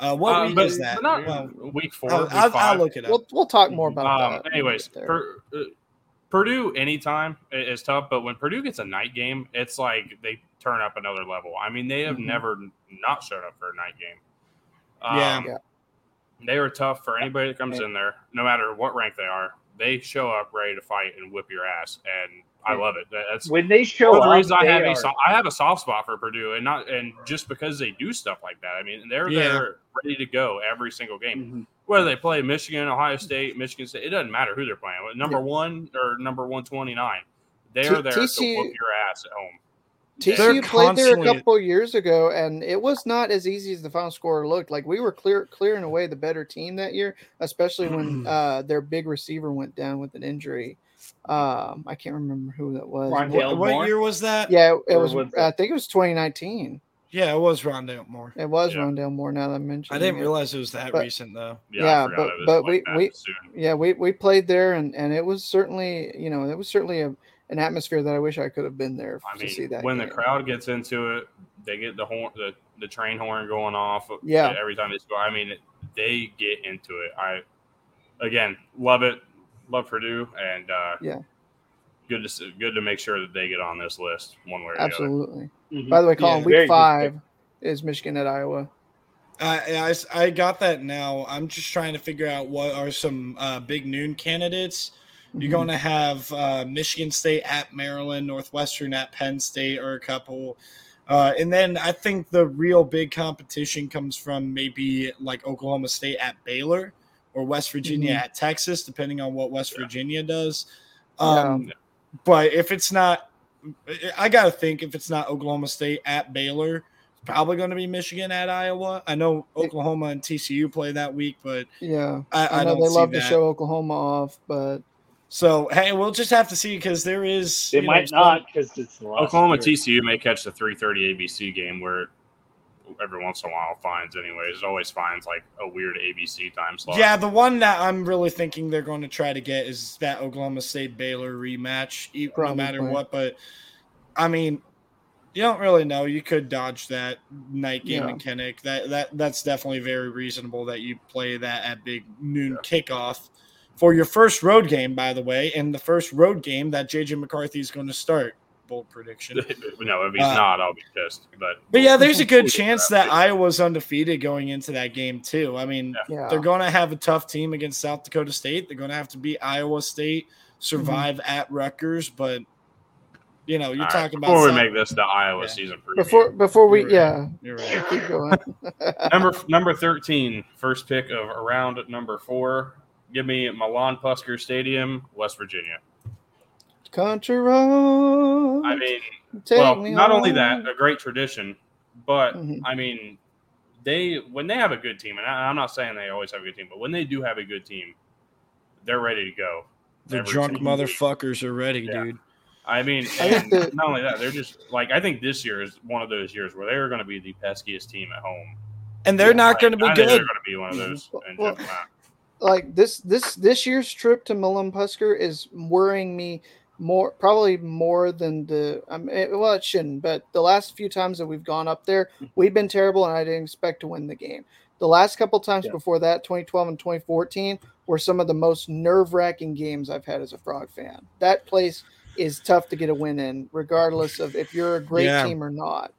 uh, what Uh, week but, is that? not Well, week four. I'll, week I'll, I'll look it up. We'll we'll talk more about Um, that. anyways, get per, uh, Purdue anytime is tough, but when Purdue gets a night game, it's like they turn up another level. I mean, they have Mhm. never not showed up for a night game. Um, Yeah. Yeah. They are tough for anybody that comes in there, no matter what rank they are. They show up ready to fight and whip your ass, and I love it. That's When they show one of the up, I have are- a so- I have a soft spot for Purdue, and not and just because they do stuff like that. I mean, they're Yeah. there ready to go every single game Mhm. Whether they play Michigan, Ohio State, Michigan State, it doesn't matter who they're playing. Number one or number one twenty nine, they are T- there TCU to whoop your ass at home. TCU They're played there a couple years ago, and it was not as easy as the final score looked. Like we were clear clearing away the better team that year, especially when uh, their big receiver went down with an injury. Um, I can't remember who that was. What, what year was that? Yeah, it Or was. was I think it was 2019. Yeah, it was Rondale Moore. It was Yeah. Rondale Moore. Now that I mentioned, I didn't it. realize it was that But- recent though. Yeah, Yeah, I but- it was but like we- that we- soon. Yeah, we we played there, and and it was certainly you know it was certainly a, an atmosphere that I wish I could have been there I to see that. when game. the crowd gets into it, they get the horn, the, the train horn going off. Yeah. every time they score. I mean, they get into it. I again love it, love Purdue, and uh, Yeah. Good to good to make sure that they get on this list one way or the other. Absolutely. Mhm. By the way, Collin, Yeah, very week good five is Michigan at Iowa. I I got that now. I'm just trying to figure out what are some uh, big noon candidates. You're Mhm. going to have uh, Michigan State at Maryland, Northwestern at Penn State, or a couple. Uh, and then I think the real big competition comes from maybe like Oklahoma State at Baylor or West Virginia Mhm. at Texas, depending on what West Yeah. Virginia does. Yeah. But if it's not, I got to think if it's not Oklahoma State at Baylor, it's probably going to be Michigan at Iowa. I know Oklahoma and TCU play that week, but Yeah, I, I, I, know don't they love that. to show Oklahoma off, but So hey, we'll just have to see because there is. It you know, might not because it's Oklahoma year. TCU may catch the 3:30 ABC game where every once in a while finds anyways. It always finds like a weird ABC time slot. Yeah, the one that I'm really thinking they're going to try to get is that Oklahoma State Baylor rematch, e- no matter Probably. what. But I mean, you don't really know. You could dodge that night game Yeah. in Kinnick. That that that's definitely very reasonable that you play that at big noon kickoff for your first road game, by the way, and the first road game that JJ McCarthy is going to start. Bold prediction. no, if he's Uh, not, I'll be pissed. But But yeah, there's a good chance that. that Iowa's undefeated going into that game too. I mean, yeah, they're going to have a tough team against South Dakota State. They're going to have to beat Iowa State, survive at Rutgers, but you know, you're All right, talking about before we South- make this the Iowa Yeah. season preview. before before we You're right. yeah You're right. keep going. number number 13, first pick of around number four. Give me Milan Puskar Stadium, West Virginia. Country road. I mean, take well, me not only that, a great tradition, but Mhm. I mean, they when they have a good team, and I, I'm not saying they always have a good team, but when they do have a good team, they're ready to go. The every drunk single week. motherfuckers are ready, Yeah. dude. I mean, and not only that, they're just like I think this year is one of those years where they're going to be the peskiest team at home. And they're not going to I be think They're good. going to be one of those. And Well- like this this this year's trip to Puskar is worrying me more probably more than the I mean, well it shouldn't but the last few times that we've gone up there mm-hmm. we've been terrible and I didn't expect to win the game. The last couple times Yeah. before that 2012 and 2014 were some of the most nerve-wracking games I've had as a Frog fan. That place is tough to get a win in regardless of if you're a great Yeah. team or not.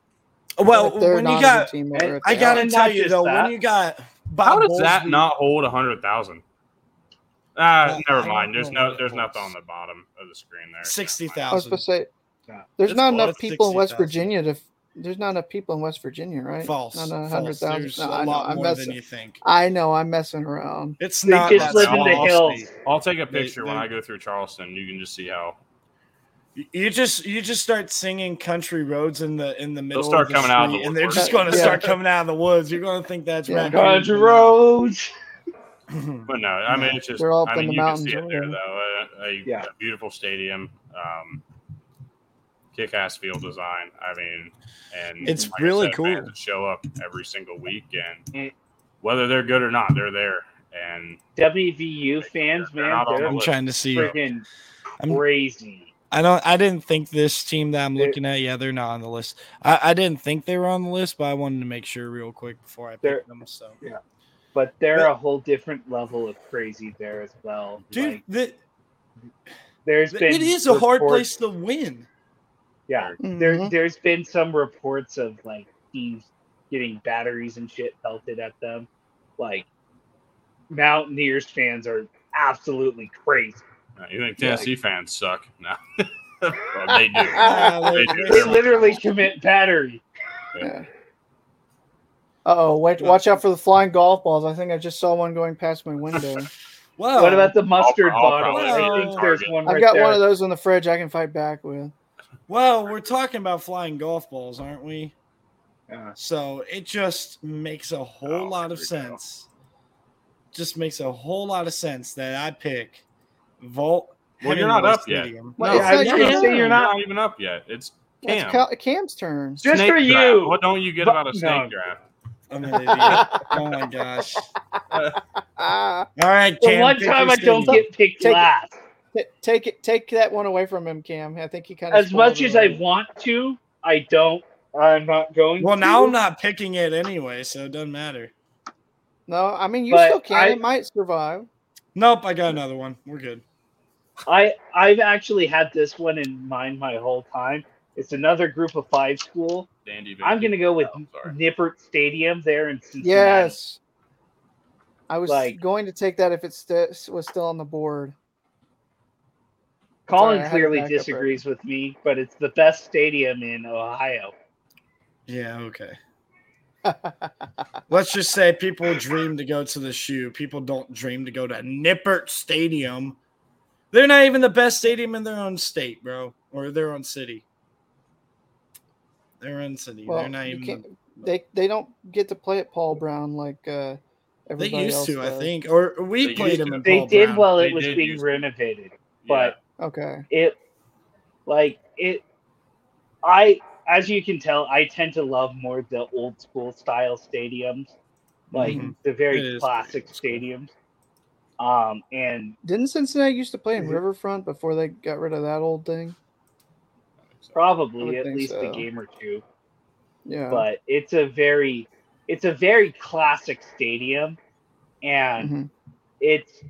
Well, when you got, team and I gotta tell you though, that. when you got Bob How does that Bowlesby- not hold a hundred thousand? Ah, Uh, never mind. There's no, there's nothing on the bottom of the screen there. Sixty thousand. I was thousand? supposed to say there's It's not enough It's people in West 60,000. Virginia to there's not enough people in West Virginia, right? False. Not a hundred thousand. There's No, a I know. lot I'm more than you think. I know. I'm messing around. It's They not just that live in the small, hills. Steve. I'll take a They- picture when I go through Charleston. You can just see how You just you just start singing country roads in the in the middle. start of the coming out of the street, and they're just going to Yeah. start coming out of the woods. You're going to think that's Yeah. Country roads. But no, I mean it's just. They're all up I mean, in the you can mountains see it there there. though. A, a, Yeah. a beautiful stadium, um, kick-ass field design. I mean, and It's like really said, cool. fans that show up every single week, and Mm. whether they're good or not, they're there. And WVU fans, They're man, they're I'm trying to see. freaking I'm- crazy. I don't. I didn't think this team that I'm They're- looking at. Yeah, they're not on the list. I, I didn't think they were on the list, but I wanted to make sure real quick before I They're- picked them. So, But they're But- a whole different level of crazy there as well. dude, Like, the, there's been it is a hard place to win. Yeah, there Mhm. there's been some reports of like teams getting batteries and shit pelted at them. Like Mountaineers fans are absolutely crazy. uh, you think Tennessee fans suck? No, well, they do. They they- do. They literally commit battery. Yeah. Uh oh! Wait, watch out for the flying golf balls. I think I just saw one going past my window. Wow. What about the mustard I'll bottle? probably I think there's one. I've right got there. one of those in the fridge. I can fight back with. Well, we're talking about flying golf balls, aren't we? Yeah. So it just makes a whole Oh, lot of we go. sense. Just makes a whole lot of sense that I pick Vaught. Well, you're not Hemingway up yet. Stadium. Well, Yeah, it's I was not say you're not. even up yet. It's It's Cam. Cal- Cam's turn. Just Snake for draft. you. What don't you get But- about a snake no. draft? I'm an idiot. oh my gosh. Ah, All right, The one time I don't get picked Take it. last. t- take it. Take that one away from him, Cam. I think he kind of As much as I want to, I don't. I'm not going. Well, to. now I'm not picking it anyway, so it doesn't matter. No, I mean you But still can. I- it might survive. Nope, I got another one. We're good. I I've actually had this one in mind my whole time. It's another group of five school. Dandy I'm gonna go with Oh. Nippert Stadium there in Cincinnati. Yes. I was Like- going to take that if it st- was still on the board. Collin Sorry, I had to clearly back up disagrees with me, but it's the best stadium in Ohio. Yeah, okay. Let's just say people dream to go to the shoe. People don't dream to go to Nippert Stadium. They're not even the best stadium in their own state, bro, or their own city. Their own city. well, They're not you even. The, they they don't get to play at Paul Brown like uh, they everybody used else to, I think, or we They played them They Paul did Brown. while They it was being use- renovated, Yeah. but Okay. it like it I as you can tell, I tend to love more the old school style stadiums, like Mhm. the very classic old stadiums. Um and Didn't Cincinnati used to play in Mhm. Riverfront before they got rid of that old thing? I I probably at think least a game or two. Yeah. But it's a very it's a very classic stadium and Mhm. it's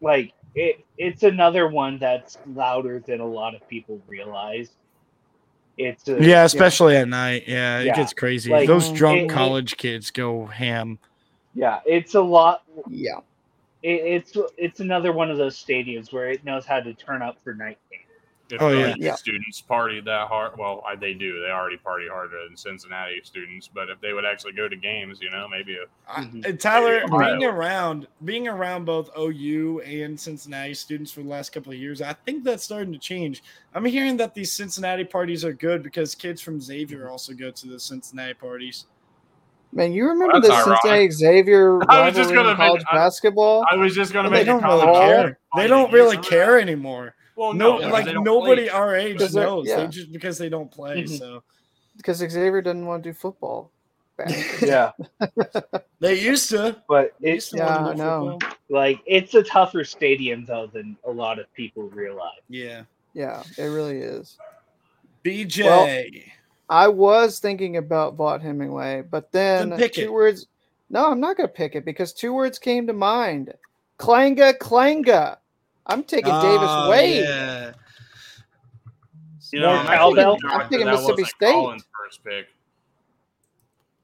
like it it's another one that's louder than a lot of people realize. It's a, Yeah, especially at night. Yeah, it Yeah, gets crazy. like, Those drunk it- it- college kids go ham. yeah, it's a lot Yeah. it, it's it's another one of those stadiums where it knows how to turn up for night games. If Oh, yeah. Yeah. students party that hard, well, I, they do. They already party harder than Cincinnati students. But if they would actually go to games, you know, maybe a I- Mhm. and Tyler, Maybe being around being around both OU and Cincinnati students for the last couple of years, I think that's starting to change. I'm hearing that these Cincinnati parties are good because kids from Xavier also go to the Cincinnati parties. Man, you remember that's the ironic. Cincinnati Xavier I was just gonna in college make- basketball? I was just going to They make don't a really care. They don't really care anymore. Well, No, no, like nobody play. our age knows. yeah. They just because they don't play. Mhm. So because Xavier doesn't want to do football. Yeah, They used to. but it's used to win Yeah, the I know. like it's a tougher stadium though than a lot of people realize. Yeah. Yeah, it really is. BJ. Well, I was thinking about Vaught Hemingway, but then, Then pick two it. words. No, I'm not going to pick it because two words came to mind. Clanga, Clanga. I'm taking oh, Davis Oh, Wade. Yeah. You know, I'm actually cowbell? shocked I'm that thinking Mississippi wasn't State. Collin's first pick.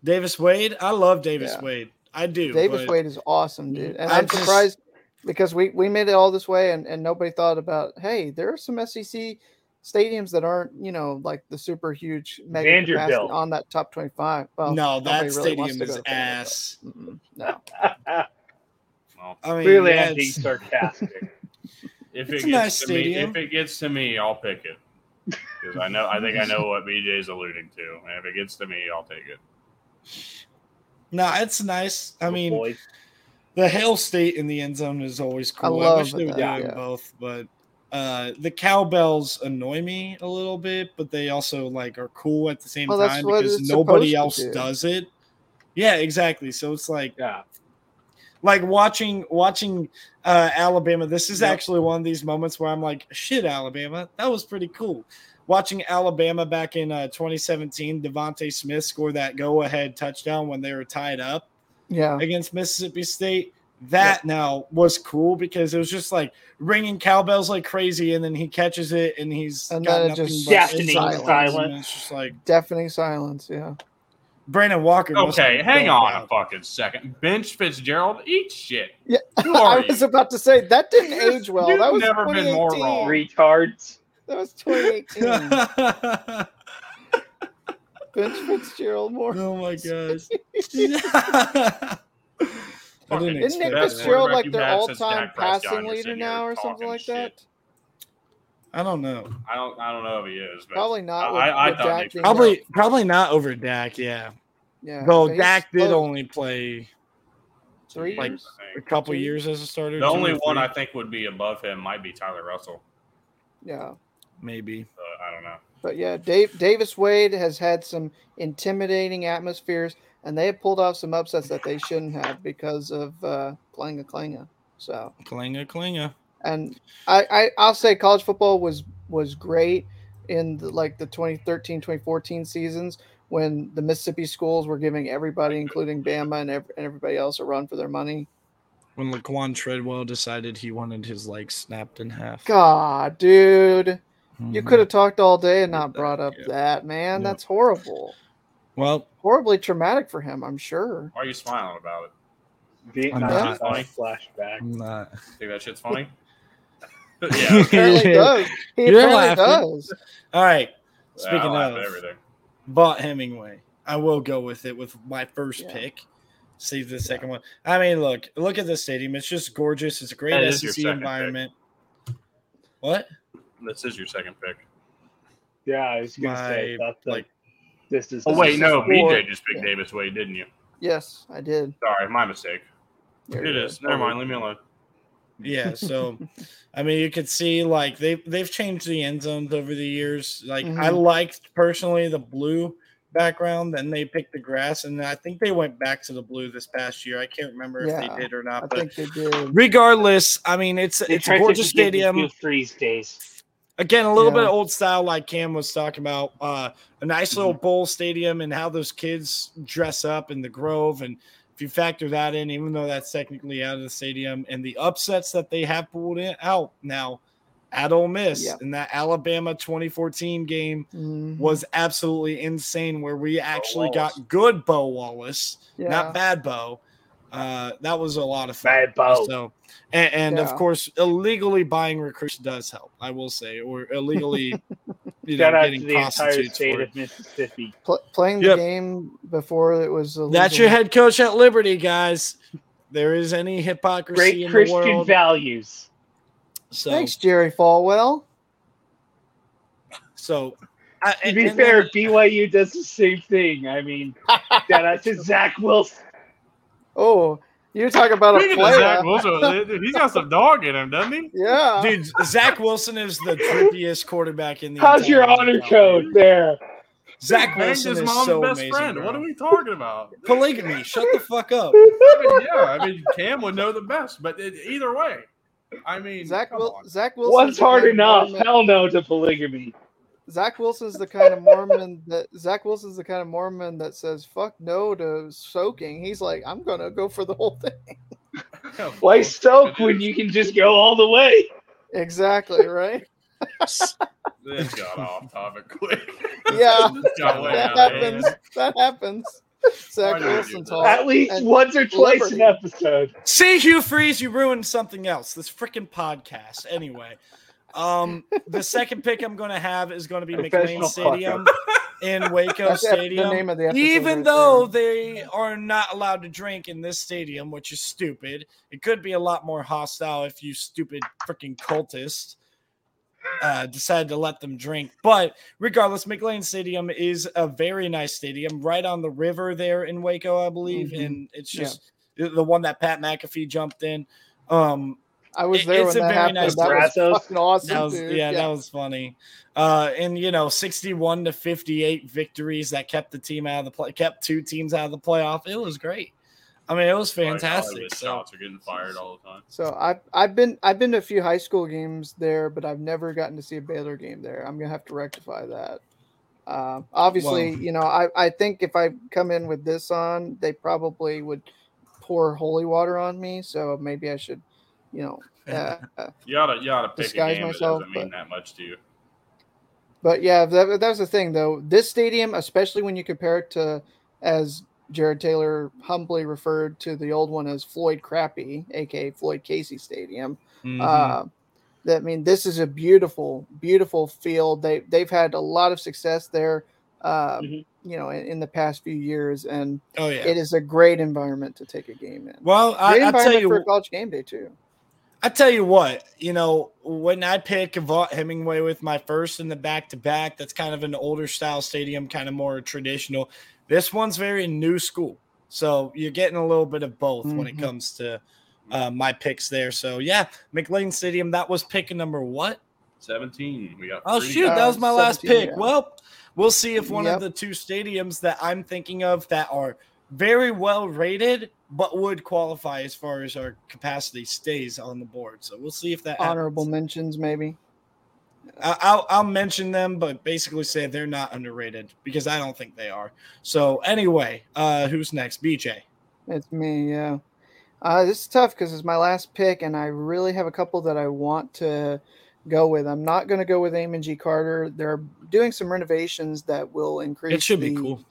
Davis Wade. I love Davis Yeah. Wade. I do. Davis but Wade is awesome, dude. And I I'm just- surprised because we, we made it all this way and, and nobody thought about, hey, there are some SEC stadiums that aren't, you know, like the super huge mega capacity Vanderbilt. on that top 25. Well, no, nobody that really stadium to is go to Vanderbilt. ass. No. Well, I mean, really, yeah, I'm being it's- sarcastic. if It's it a gets nice to stadium. me, if it gets to me, I'll pick it because I know I think I know what BJ is alluding to, and if it gets to me, I'll take it. No, it's nice. I Oh, mean, boy. the Hail State in the end zone is always cool. I, love wish they would do yeah. both, but uh, the cowbells annoy me a little bit, but they also like are cool at the same Well, time because nobody else do. does it. Yeah, exactly. So it's like yeah, like watching watching uh, Alabama. This is Yep. actually one of these moments where I'm like, shit, Alabama, that was pretty cool. Watching Alabama back in uh, 2017, DeVonta Smith score that go-ahead touchdown when they were tied up Yeah. against Mississippi State. That now was cool because it was just like ringing cowbells like crazy, and then he catches it and he's And got then it just Deafening inside lines, silence. It's just like Deafening silence. Yeah. Brandon Walker. Okay, hang broke on a fucking second. Bench Fitzgerald, eat shit. Yeah. Who are I was you? about to say that didn't age well. You've that was never been more 2018. wrong. retards. That was 2018. Bench Fitzgerald more. oh my gosh. I Fucking didn't Isn't Nick expect best that. Fitzgerald like their all-time passing leader now or something like shit. that? I don't know. I don't. I don't know if he is. But Probably not. With, I, I with thought Dak Probably, out. probably not over Dak. Yeah. Yeah. Though Dak did close. only play Three like years? I a think. couple Two? years as a starter. The only one I think would be above him might be Tyler Russell. Yeah. maybe. But I don't know. But yeah, Dave Davis Wade has had some intimidating atmospheres, and they have pulled off some upsets that they shouldn't have because of uh, Clanga Clanga. So, Klinga, Klinga. And I, I I'll say college football was was great in the, like the 2013 2014 seasons when the Mississippi schools were giving everybody, including Bama and, ev- and everybody else, a run for their money. When Laquon Treadwell decided he wanted his leg snapped in half. God, dude, you Mhm. could have talked all day and not brought up yeah. that, man. Yeah. That's horrible. Well, Horribly traumatic for him, I'm sure. Why are you smiling about it? Vietnam not funny. flashback. I'm not. Think that shit's funny? Yeah. Apparently does. He You're apparently does. All right. Speaking laugh of everything. Vaught Hemingway, I will go with it with my first Yeah. pick. Save the second one. I mean, look, look at the stadium. It's just gorgeous. It's a great That is your SEC second pick. environment. What? This is your second pick. Yeah, I was gonna say My, that's like like- this is. Oh wait, no, Or- BJ just picked yeah. Davis Wade, didn't you? Yes, I did. Sorry, my mistake. There It you is. go. Never mind. Leave me alone. Yeah, so I mean, you could see like they they've changed the end zones over the years. Like I Mhm. liked personally the blue background, then they picked the grass, and I think they went back to the blue this past year. I can't remember if they did or I not, but think they did. regardless, I mean, it's They it's a gorgeous stadium. Hugh Freeze days. Again, a little bit Yeah. of old style, like Cam was talking about. Uh, a nice little bowl stadium and how those kids dress up in the Grove, and if you factor that in, even though that's technically out of the stadium, and the upsets that they have pulled in out now at Ole Miss Yeah. in that Alabama 2014 game Mhm. was absolutely insane, where we actually got good Bo Wallace, yeah. not bad Bo. Uh, that was a lot of fun. Bad So, and, and of course, illegally buying recruits does help. I will say, or illegally, you know, getting to the entire prostitutes state for of Mississippi. Pl- playing Yep. the game before it was illegal. That's your head coach at Liberty, guys. There is any hypocrisy Great in the Christian world. values. So, Thanks, Jerry Falwell. so I, To be fair, then- BYU does the same thing. I mean, shout out to Zach Wilson. Oh, you talk about a Speaking of Zach player. Wilson, he's got some dog in him, doesn't he? Yeah. dude, Zach Wilson is the trippiest quarterback in the. How's your honor code there? Zach Banged Wilson his is mom's so best amazing. friend. bro. What are we talking about? Polygamy. Shut the fuck up. I mean, yeah, I mean Cam would know the best, but it, either way, I mean Zach come Wil- on. Zach Wilson. What's hard enough? Hell no to polygamy. Zach Wilson's the kind of Mormon that Zach Wilson's the kind of Mormon that says "fuck no" to soaking. He's like, I'm gonna go for the whole thing. Why soak when you can just go all the way? Exactly right. This got off topic quick. Yeah, This got way that out of hand. happens. That happens. Zach Why do we do Wilson that? talk. At least and once or twice Liberty. an episode. See, Hugh Freeze, you ruined something else. This freaking podcast. Anyway, um, the second pick I'm going to have is going to be McLane Stadium in Waco That's the- the Stadium. name of the episode Even right though there. they are not allowed to drink in this stadium, which is stupid, it could be a lot more hostile if you stupid freaking cultists uh, decide to let them drink. But regardless, McLane Stadium is a very nice stadium right on the river there in Waco, I believe, Mhm. and it's just the- the one that Pat McAfee jumped in. Um, I was there it's when a that very happened. nice that was fucking awesome, that was dude. yeah, that was funny. Uh, and you know, sixty-one to fifty-eight victories that kept the team out of the play, kept two teams out of the playoff. It was great. I mean, it was fantastic. the So shots are getting fired all the time. So I've I've been I've been to a few high school games there, but I've never gotten to see a Baylor game there. I'm gonna have to rectify that. Uh, obviously, Well- you know, I, I think if I come in with this on, they probably would pour holy water on me. So maybe I should, you know, uh, You gotta, you gotta pick Disguise a game myself, that doesn't mean but- that much to you. But yeah, that, that's the thing, though. This stadium, especially when you compare it to, as Jared Taylor humbly referred to the old one as Floyd Crappy, aka Floyd Casey Stadium. mhm. Uh, that I mean, this is a beautiful, beautiful field. They they've had a lot of success there, uh, Mhm. you know, in, in the past few years, and oh yeah. it is a great environment to take a game in. well, I, great I tell environment you, for a college game day too. I tell you what, you know, when I pick Vaught Hemingway with my first in the back to back, that's kind of an older style stadium, kind of more traditional. This one's very new school. So you're getting a little bit of both when it Mhm. comes to uh, my picks there. So yeah, McLane Stadium, that was pick number what? Seventeen. We got. Oh three. shoot, that Uh, was my last pick. yeah. Well, we'll see if one Yep. of the two stadiums that I'm thinking of that are very well rated but would qualify as far as our capacity stays on the board. So we'll see if that Honorable happens. mentions, maybe. I'll I'll mention them, but basically say they're not underrated because I don't think they are. So anyway, uh, who's next? BJ. It's me, yeah. Uh, this is tough because it's my last pick, and I really have a couple that I want to go with. I'm not going to go with Amon G. Carter. They're doing some renovations that will increase. It should be cool.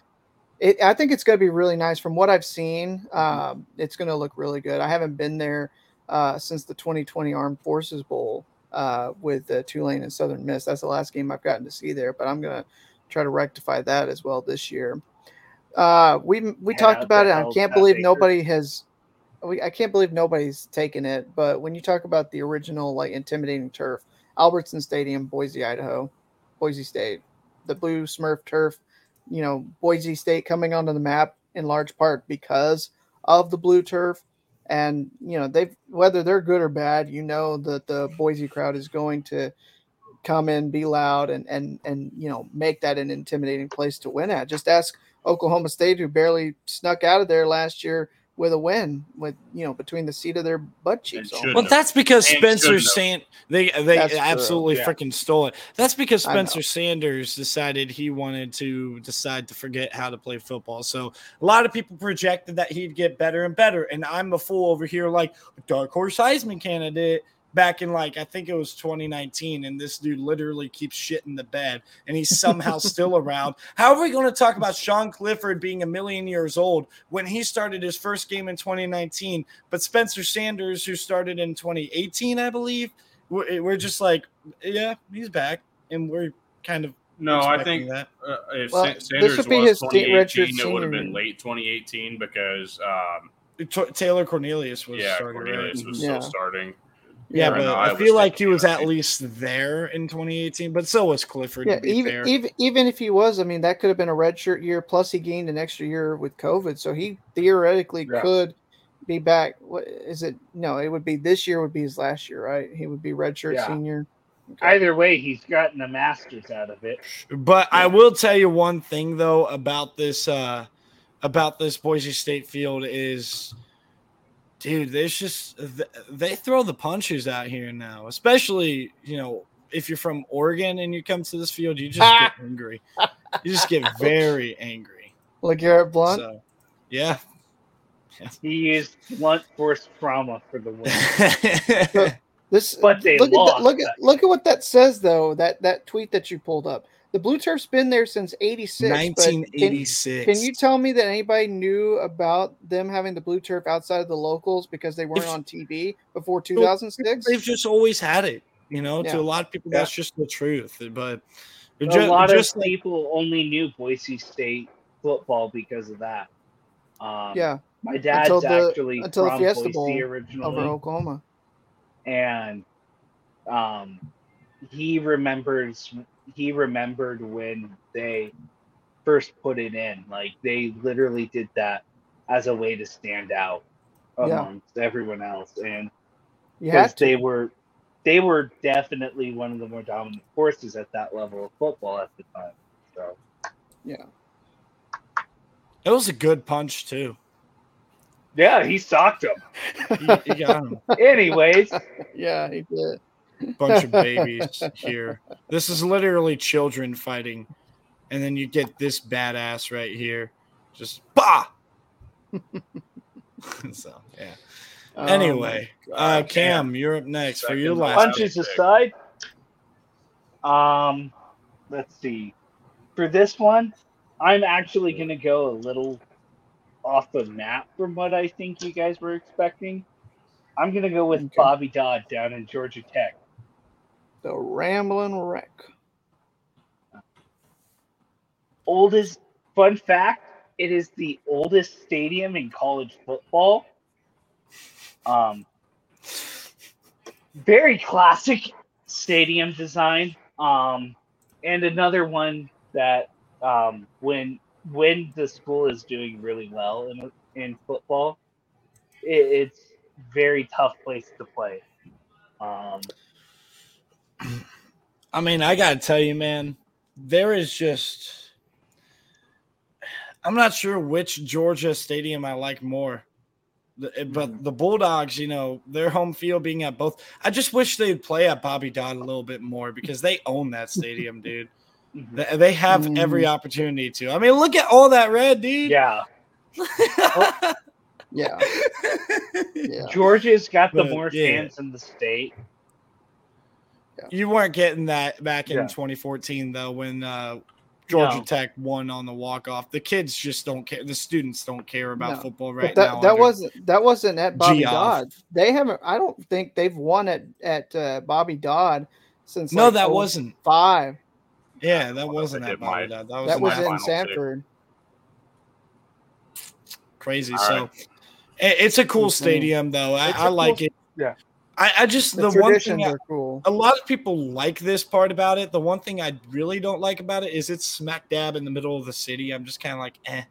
It, I think it's going to be really nice. From what I've seen, um, it's going to look really good. I haven't been there uh, since the 2020 Armed Forces Bowl uh, with uh, Tulane and Southern Miss. That's the last game I've gotten to see there, but I'm going to try to rectify that as well this year. Uh, we we Yeah, talked about it. I can't believe nobody has. We, I can't believe nobody's taken it. But when you talk about the original, like intimidating turf, Albertson Stadium, Boise, Idaho, Boise State, the blue Smurf turf, you know, Boise State coming onto the map in large part because of the blue turf. And, you know, they've, whether they're good or bad, you know, that the Boise crowd is going to come in, be loud, and, and, and, you know, make that an intimidating place to win at. Just ask Oklahoma State, who barely snuck out of there last year with a win, with, you know, between the seat of their butt cheeks. And almost. should- Well, that's because And Spencer shouldn't have. Sant they they That's absolutely yeah. freaking stole it. That's because Spencer Sanders decided he wanted to decide to forget how to play football. So a lot of people projected that he'd get better and better, and I'm a fool over here like dark horse Heisman candidate back in like I think it was 2019, and this dude literally keeps shit in the bed, and he's somehow still around. How are we going to talk about Sean Clifford being a million years old when he started his first game in 2019? But Spencer Sanders, who started in 2018, I believe, we're, we're just like, yeah, he's back, and we're kind of No, I think that. uh, if Well, Sa- this Sanders would be was his t- redshirt 2018, it would have been late 2018 because um, T- Taylor Cornelius was yeah, starting, right? Cornelius was Yeah. still starting. Yeah, but no, I feel like he was at least there in 2018, but so was Clifford. Yeah, to be even fair. even even if he was, I mean, that could have been a redshirt year. Plus, he gained an extra year with COVID, so he theoretically Yeah. could be back. What is it? No, it would be this year. Would be his last year, right? He would be redshirt Yeah. senior. Either way, he's gotten a master's out of it. But I will tell you one thing though about this uh about this Boise State field is dude, there's just uh, they throw the punches out here now, especially, you know, if you're from Oregon and you come to this field, you just get angry. You just get very angry. Like Garrett Blount. So, yeah. He used blunt force trauma for the win. This But they look lost. At that, look at look at what that says though. That that tweet that you pulled up. The blue turf's been there since '86. but can- 1986. Can, you tell me that anybody knew about them having the blue turf outside of the locals because they weren't If- on TV before 2006? They've just always had it. You know, Yeah. to a lot of people, Yeah. that's just the truth. But a ju- lot just of like- people only knew Boise State football because of that. Um, Yeah, my dad's Until the- actually until from Fiesta Boise originally, over Oklahoma. and um, he remembers he remembered when they first put it in. Like they literally did that as a way to stand out Yeah. everyone else, and You because they were they were definitely one of the more dominant forces at that level of football at the time. So Yeah. it was a good punch too. yeah, he socked him. You, you got him. Anyways, Yeah, he did. Bunch of babies here. This is literally children fighting, and then you get this badass right here, just bah. so yeah. Oh, Anyway, my uh, God, Cam, you're up next for your Second last. punches aside, um, let's see. For this one, I'm actually gonna go a little off the map from what I think you guys were expecting. I'm gonna go with Okay. Bobby Dodd down in Georgia Tech. The Rambling Wreck. oldest fun fact it is the oldest stadium in college football. Um very classic stadium design. Um and another one that um when when the school is doing really well in in football it, it's very tough place to play. Um I mean, I gotta tell you, man, there is just. I'm not sure which Georgia stadium I like more. Eh, but mm-hmm. the Bulldogs, you know, their home field being at both. I just wish they'd play at Bobby Dodd a little bit more because they own that stadium, dude. Mm-hmm. They, they have every mm. opportunity to. I mean, look at all that red, dude. yeah oh. Yeah, yeah. georgia's got the But, more yeah. fans in the state You weren't getting that back in Yeah. 2014 though, when uh, Georgia No. Tech won on the walk off. The kids just don't care. The students don't care about No. football right but that now. that wasn't that wasn't at Bobby Geoff. Dodd. They haven't. I don't think they've won at at uh, Bobby Dodd since. no, like, that wasn't. five. Yeah, that Well, wasn't they at Bobby my- Dodd. That was, That in was in. Sanford. crazy. All so right. it- it's a cool Mhm. stadium though. I, It's a I like it. yeah. I, I just The, the, one thing I, are cool. a lot of people like this part about it. The one thing I really don't like about it is it's smack dab in the middle of the city. I'm just kind of like eh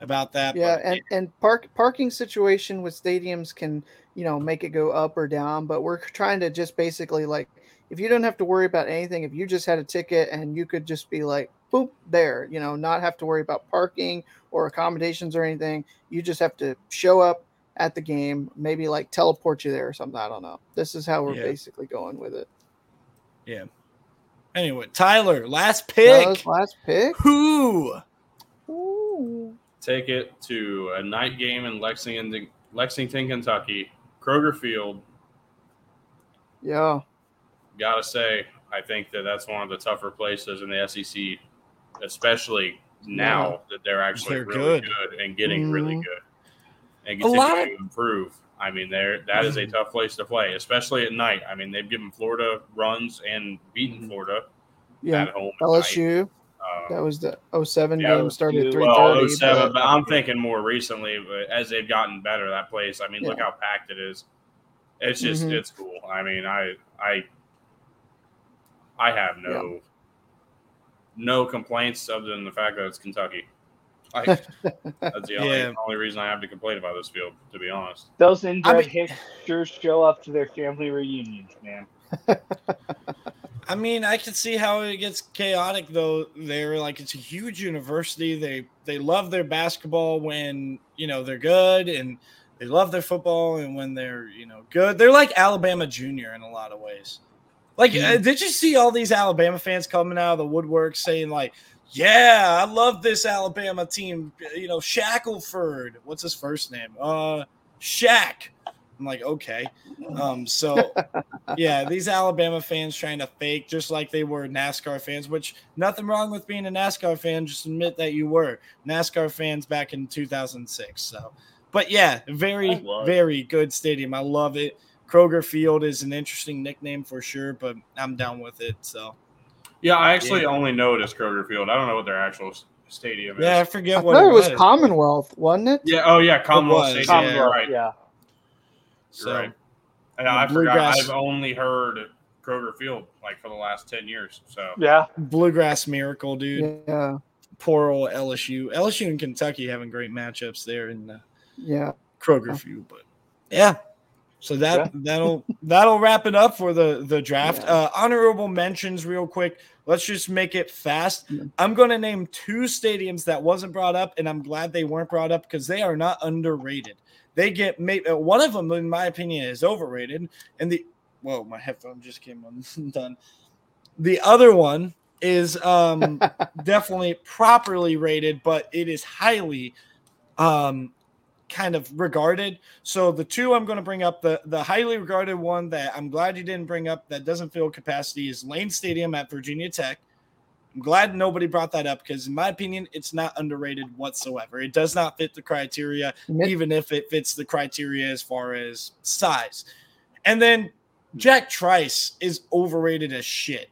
about that. Yeah, but and and park parking situation with stadiums can you know make it go up or down, but we're trying to just basically like if you don't have to worry about anything, if you just had a ticket and you could just be like boop there, you know, not have to worry about parking or accommodations or anything. You just have to show up at the game, maybe like teleport you there or something. I don't know. This is how we're Yeah. basically going with it. Yeah. Anyway, Tyler, last pick. was last pick. Who? Ooh. Take it to a night game in Lexington, Lexington, Kentucky, Kroger Field. Yeah. Gotta say, I think that that's one of the tougher places in the SEC, especially now that they're actually They're really good. good. and getting really Mhm. good and A lot continuing to improve. I mean, there that is a Mhm. tough place to play, especially at night. I mean, they've given Florida runs and beaten Mhm. Florida Yeah. at home. at LSU. night. That Um, was the 07 Yeah, game started at LSU, 3:30. well, 07, but- I'm thinking more recently, but as they've gotten better, that place. I mean, look how packed it is. It's just, Mhm. it's cool. I mean, I, I, I have no, no complaints other than the fact that it's Kentucky. Like, that's the only, Yeah. only reason I have to complain about this field, to be honest. Those inbred I mean- hicks sure show up to their family reunions, man. I mean, I can see how it gets chaotic though. They're like it's a huge university. They they love their basketball when you know they're good, and they love their football and when they're you know good. They're like Alabama Junior in a lot of ways. Like, uh, did you see all these Alabama fans coming out of the woodwork saying like, "Yeah, I love this Alabama team." You know, Shackelford. What's his first name? Uh, Shaq. I'm like, okay. Um, so yeah, these Alabama fans trying to fake just like they were NASCAR fans, which nothing wrong with being a NASCAR fan. Just admit that you were NASCAR fans back in 2006. So, but yeah, very, very good stadium. I love it. Kroger Field is an interesting nickname for sure, but I'm down with it. So, yeah, I actually yeah. only know it as Kroger Field. I don't know what their actual stadium is. Yeah, I forget I what it, it was. Commonwealth, wasn't it? Yeah. Oh, yeah, Commonwealth Stadium. Commonwealth, right. Yeah. So, right. And I forgot. I've only heard Kroger Field like for the last ten years. So yeah, Bluegrass Miracle, dude. Yeah. Poor old LSU. LSU and Kentucky having great matchups there in the yeah Kroger Field, but yeah. So that yeah. that'll that'll wrap it up for the the draft. Yeah. Uh, honorable mentions, real quick. Let's just make it fast. I'm going to name two stadiums that wasn't brought up, and I'm glad they weren't brought up because they are not underrated. They get maybe uh, one of them, in my opinion, is overrated, and the whoa, my headphone just came undone. The other one is um, definitely properly rated, but it is highly um, kind of regarded. So the two I'm going to bring up, the the highly regarded one that I'm glad you didn't bring up that doesn't fill capacity is Lane Stadium at Virginia Tech. I'm glad nobody brought that up because, in my opinion, it's not underrated whatsoever. It does not fit the criteria, even if it fits the criteria as far as size. And then Jack Trice is overrated as shit.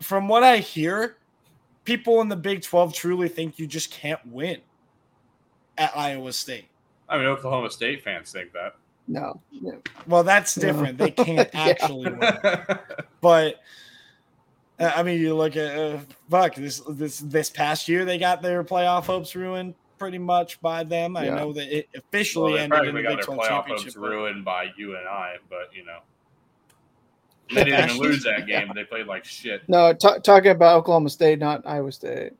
From what I hear, people in the Big 12 truly think you just can't win at Iowa State. I mean, Oklahoma State fans think that. No. no. Well, that's different. No. They can't actually win. But I mean, you look at uh, fuck this this this past year they got their playoff hopes ruined pretty much by them. I know that it officially well, ended in the Big Twelve championship. ruined by you and I, but you know. They didn't even lose that game. They played like shit. No, t- talking about Oklahoma State, not Iowa State.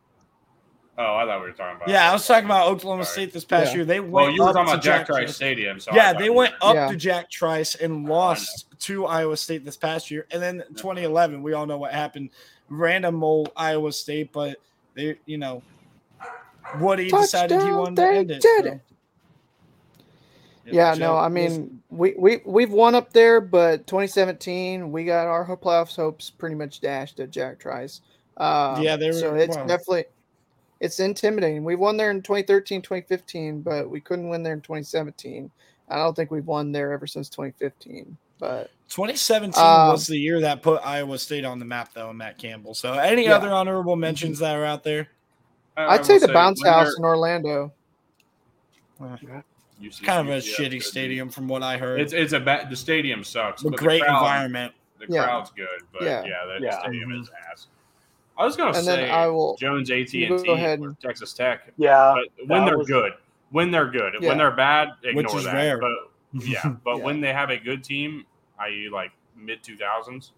Oh, I thought we were talking about. Yeah, I was talking about Oklahoma Sorry. State this past yeah. year. They went. Well, you were talking about Jack, Jack Trice Stadium. So yeah, they went up yeah. to Jack Trice and lost to Iowa State this past year, and then 2011, we all know what happened random old Iowa State, but they, you know, Woody Touchdown, decided he wanted to end it. Did so. it. Yeah, no, I mean we we we've won up there, but 2017 we got our playoffs hopes pretty much dashed at Jack Trice. Um, yeah, they were, so it's definitely it's intimidating. We won there in 2013, 2015, but we couldn't win there in 2017. I don't think we've won there ever since 2015. But 2017 um, was the year that put Iowa State on the map, though, and Matt Campbell. So, any yeah. other honorable mm-hmm. mentions that are out there? I'd say the bounce house in Orlando. kind of a shitty stadium, from what I heard. It's it's a bad. The stadium sucks. A great the crowd, environment. The yeah. crowd's good, but yeah, yeah that yeah. stadium mm-hmm. is ass. I was gonna and say I will, Jones AT and T Texas Tech. Yeah, but when they're was, good, when they're good, yeah. when they're bad, ignore that. Rare. But yeah, but yeah. when they have a good team, i.e., like mid two thousands.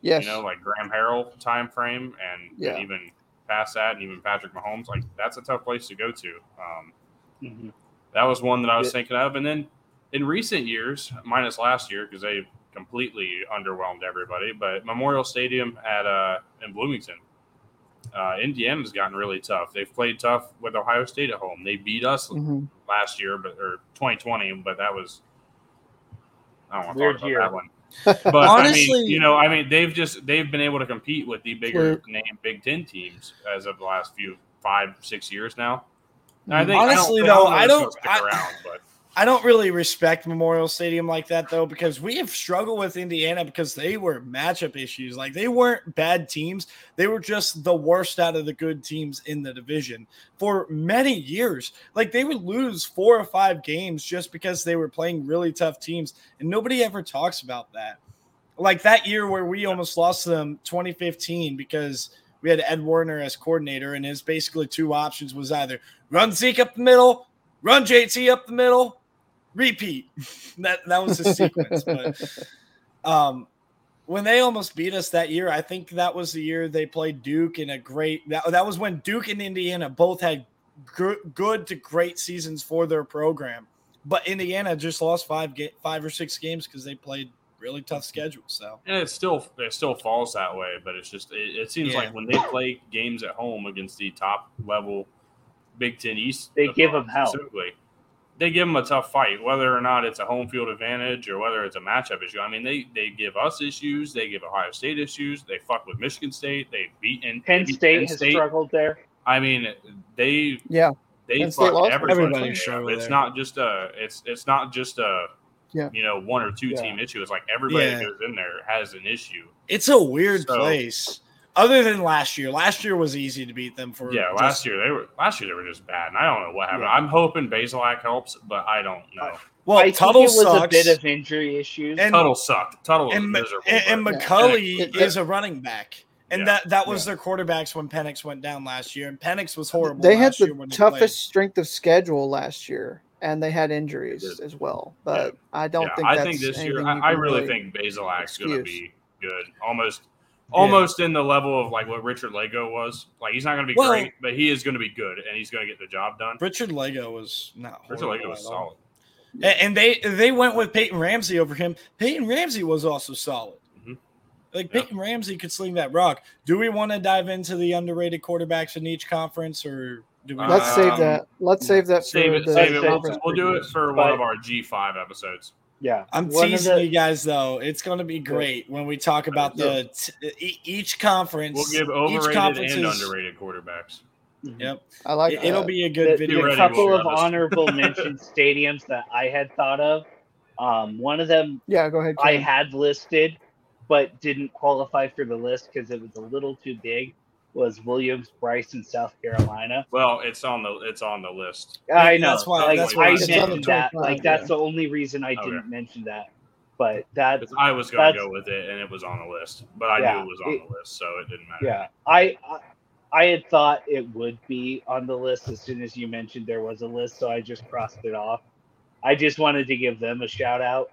Yes. You know, like Graham Harrell time frame, and, yeah. and, even past that, and even Patrick Mahomes. Like that's a tough place to go to. Um, mm-hmm. That was one that I was yeah. thinking of, and then in recent years, minus last year because they completely underwhelmed everybody, but Memorial Stadium at uh, in Bloomington. Uh, Indiana's gotten really tough. They've played tough with Ohio State at home. They beat us mm-hmm. last year, but or 2020, but that was I don't want to talk about year. that one. But honestly, I mean, you know, I mean, they've just they've been able to compete with the bigger name Big Ten teams as of the last few five six years now. I think honestly I though, I don't. I, around, but I don't really respect Memorial Stadium like that though, because we have struggled with Indiana because they were matchup issues. Like they weren't bad teams, they were just the worst out of the good teams in the division for many years. Like they would lose four or five games just because they were playing really tough teams, and nobody ever talks about that. Like that year where we almost lost them 2015 because we had Ed Warinner as coordinator, and his basically two options was either run Zeke up the middle, run JT up the middle, repeat. that that was the sequence. but um, when they almost beat us that year, I think that was the year they played Duke in a great. That, that was when Duke and Indiana both had good, good to great seasons for their program, but Indiana just lost five ga- five or six games because they played really tough schedules. So And it still it still falls that way, but it's just it, it seems Yeah. like when they play games at home against the top level Big Ten East, They give them hell. specifically, They give them a tough fight, whether or not it's a home field advantage or whether it's a matchup issue. I mean, they they give us issues. They give Ohio State issues. They fuck with Michigan State. They beat in Penn they beat State has struggled there. I mean, they Yeah. they Penn fuck lost. everybody. Everybody It's there. not just a it's it's not just a Yeah. you know one or two Yeah. team issue. It's like everybody that goes in there has an issue. It's a weird So- place. Other than last year, last year was easy to beat them for. Yeah, just- last year they were last year they were just bad, and I don't know what happened. Yeah. I'm hoping Bazelak helps, but I don't know. Well, I think Tuttle it was sucks. a bit of injury issues. and Tuttle sucked. Tuttle was and, miserable. and, and but- McCulley It- it- is a running back, and Yeah. that that was their quarterbacks when Penix went down last year, and Penix was horrible. They had last year the when he toughest strength of schedule last year, and they had injuries They as well. But I don't yeah, think I that's think this year I, I can really think Bazelak's going to be good, almost almost in the level of like what Richard Lagow was. Like he's not going to be Well- great, but he is going to be good, and he's going to get the job done. Richard Lagow was not Richard Lagow was solid. And they they went with Peyton Ramsey over him. Peyton Ramsey was also solid. Mhm. Like Yeah. Peyton Ramsey could sling that rock. Do we want to dive into the underrated quarterbacks in each conference, or do we? Let's save Um, that. Let's save that for Save it. the Save it. We'll, we'll do it for one of our G five episodes. Yeah, I'm One teasing the- you guys though. It's going to be great when we talk about the t- e- each conference. We'll give each overrated conference and is- underrated quarterbacks. Yep, I like it, It'll be a good the, video. A couple we'll of share honorable mention stadiums that I had thought of. Um, one of them Yeah, go ahead. I had listed, but didn't qualify for the list because it was a little too big. Was Williams Bryce in South Carolina? Well, it's on the it's on the list. I know. That's why- like, that's I why I mentioned It's on the that. Like that's yeah. the only reason I didn't mention that. But that I was going to go with it, and it was on the list, but I Yeah, knew it was on it- the list, so it didn't matter. yeah, I, I I had thought it would be on the list as soon as you mentioned there was a list, so I just crossed it off. I just wanted to give them a shout out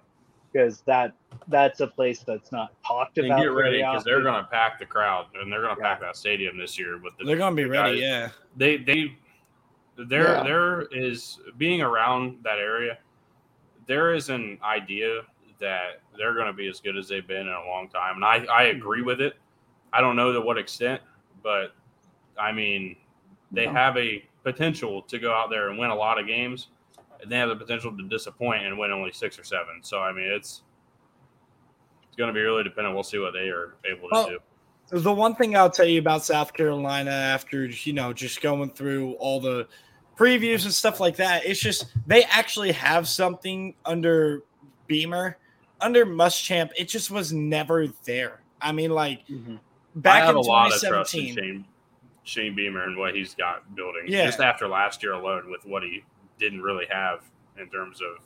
because that that's a place that's not talked And about. get ready because they're going to pack the crowd, and they're going to Yeah. pack that stadium this year with the They're going to be ready. guys. Yeah. they they there Yeah. there is being around that area there is an idea that they're going to be as good as they've been in a long time and i i agree with it i don't know to what extent but i mean they No. have a potential to go out there and win a lot of games and they have the potential to disappoint and win only six or seven so i mean it's it's going to be really dependent we'll see what they are able to Well, do The one thing I'll tell you about South Carolina after, you know, just going through all the previews and stuff like that, it's just they actually have something under Beamer, under Muschamp. It just was never there. I mean, like Mhm. back I have in a lot of trust in 2017. Shane, Shane Beamer and what he's got building. Yeah. Just after last year alone, with what he didn't really have in terms of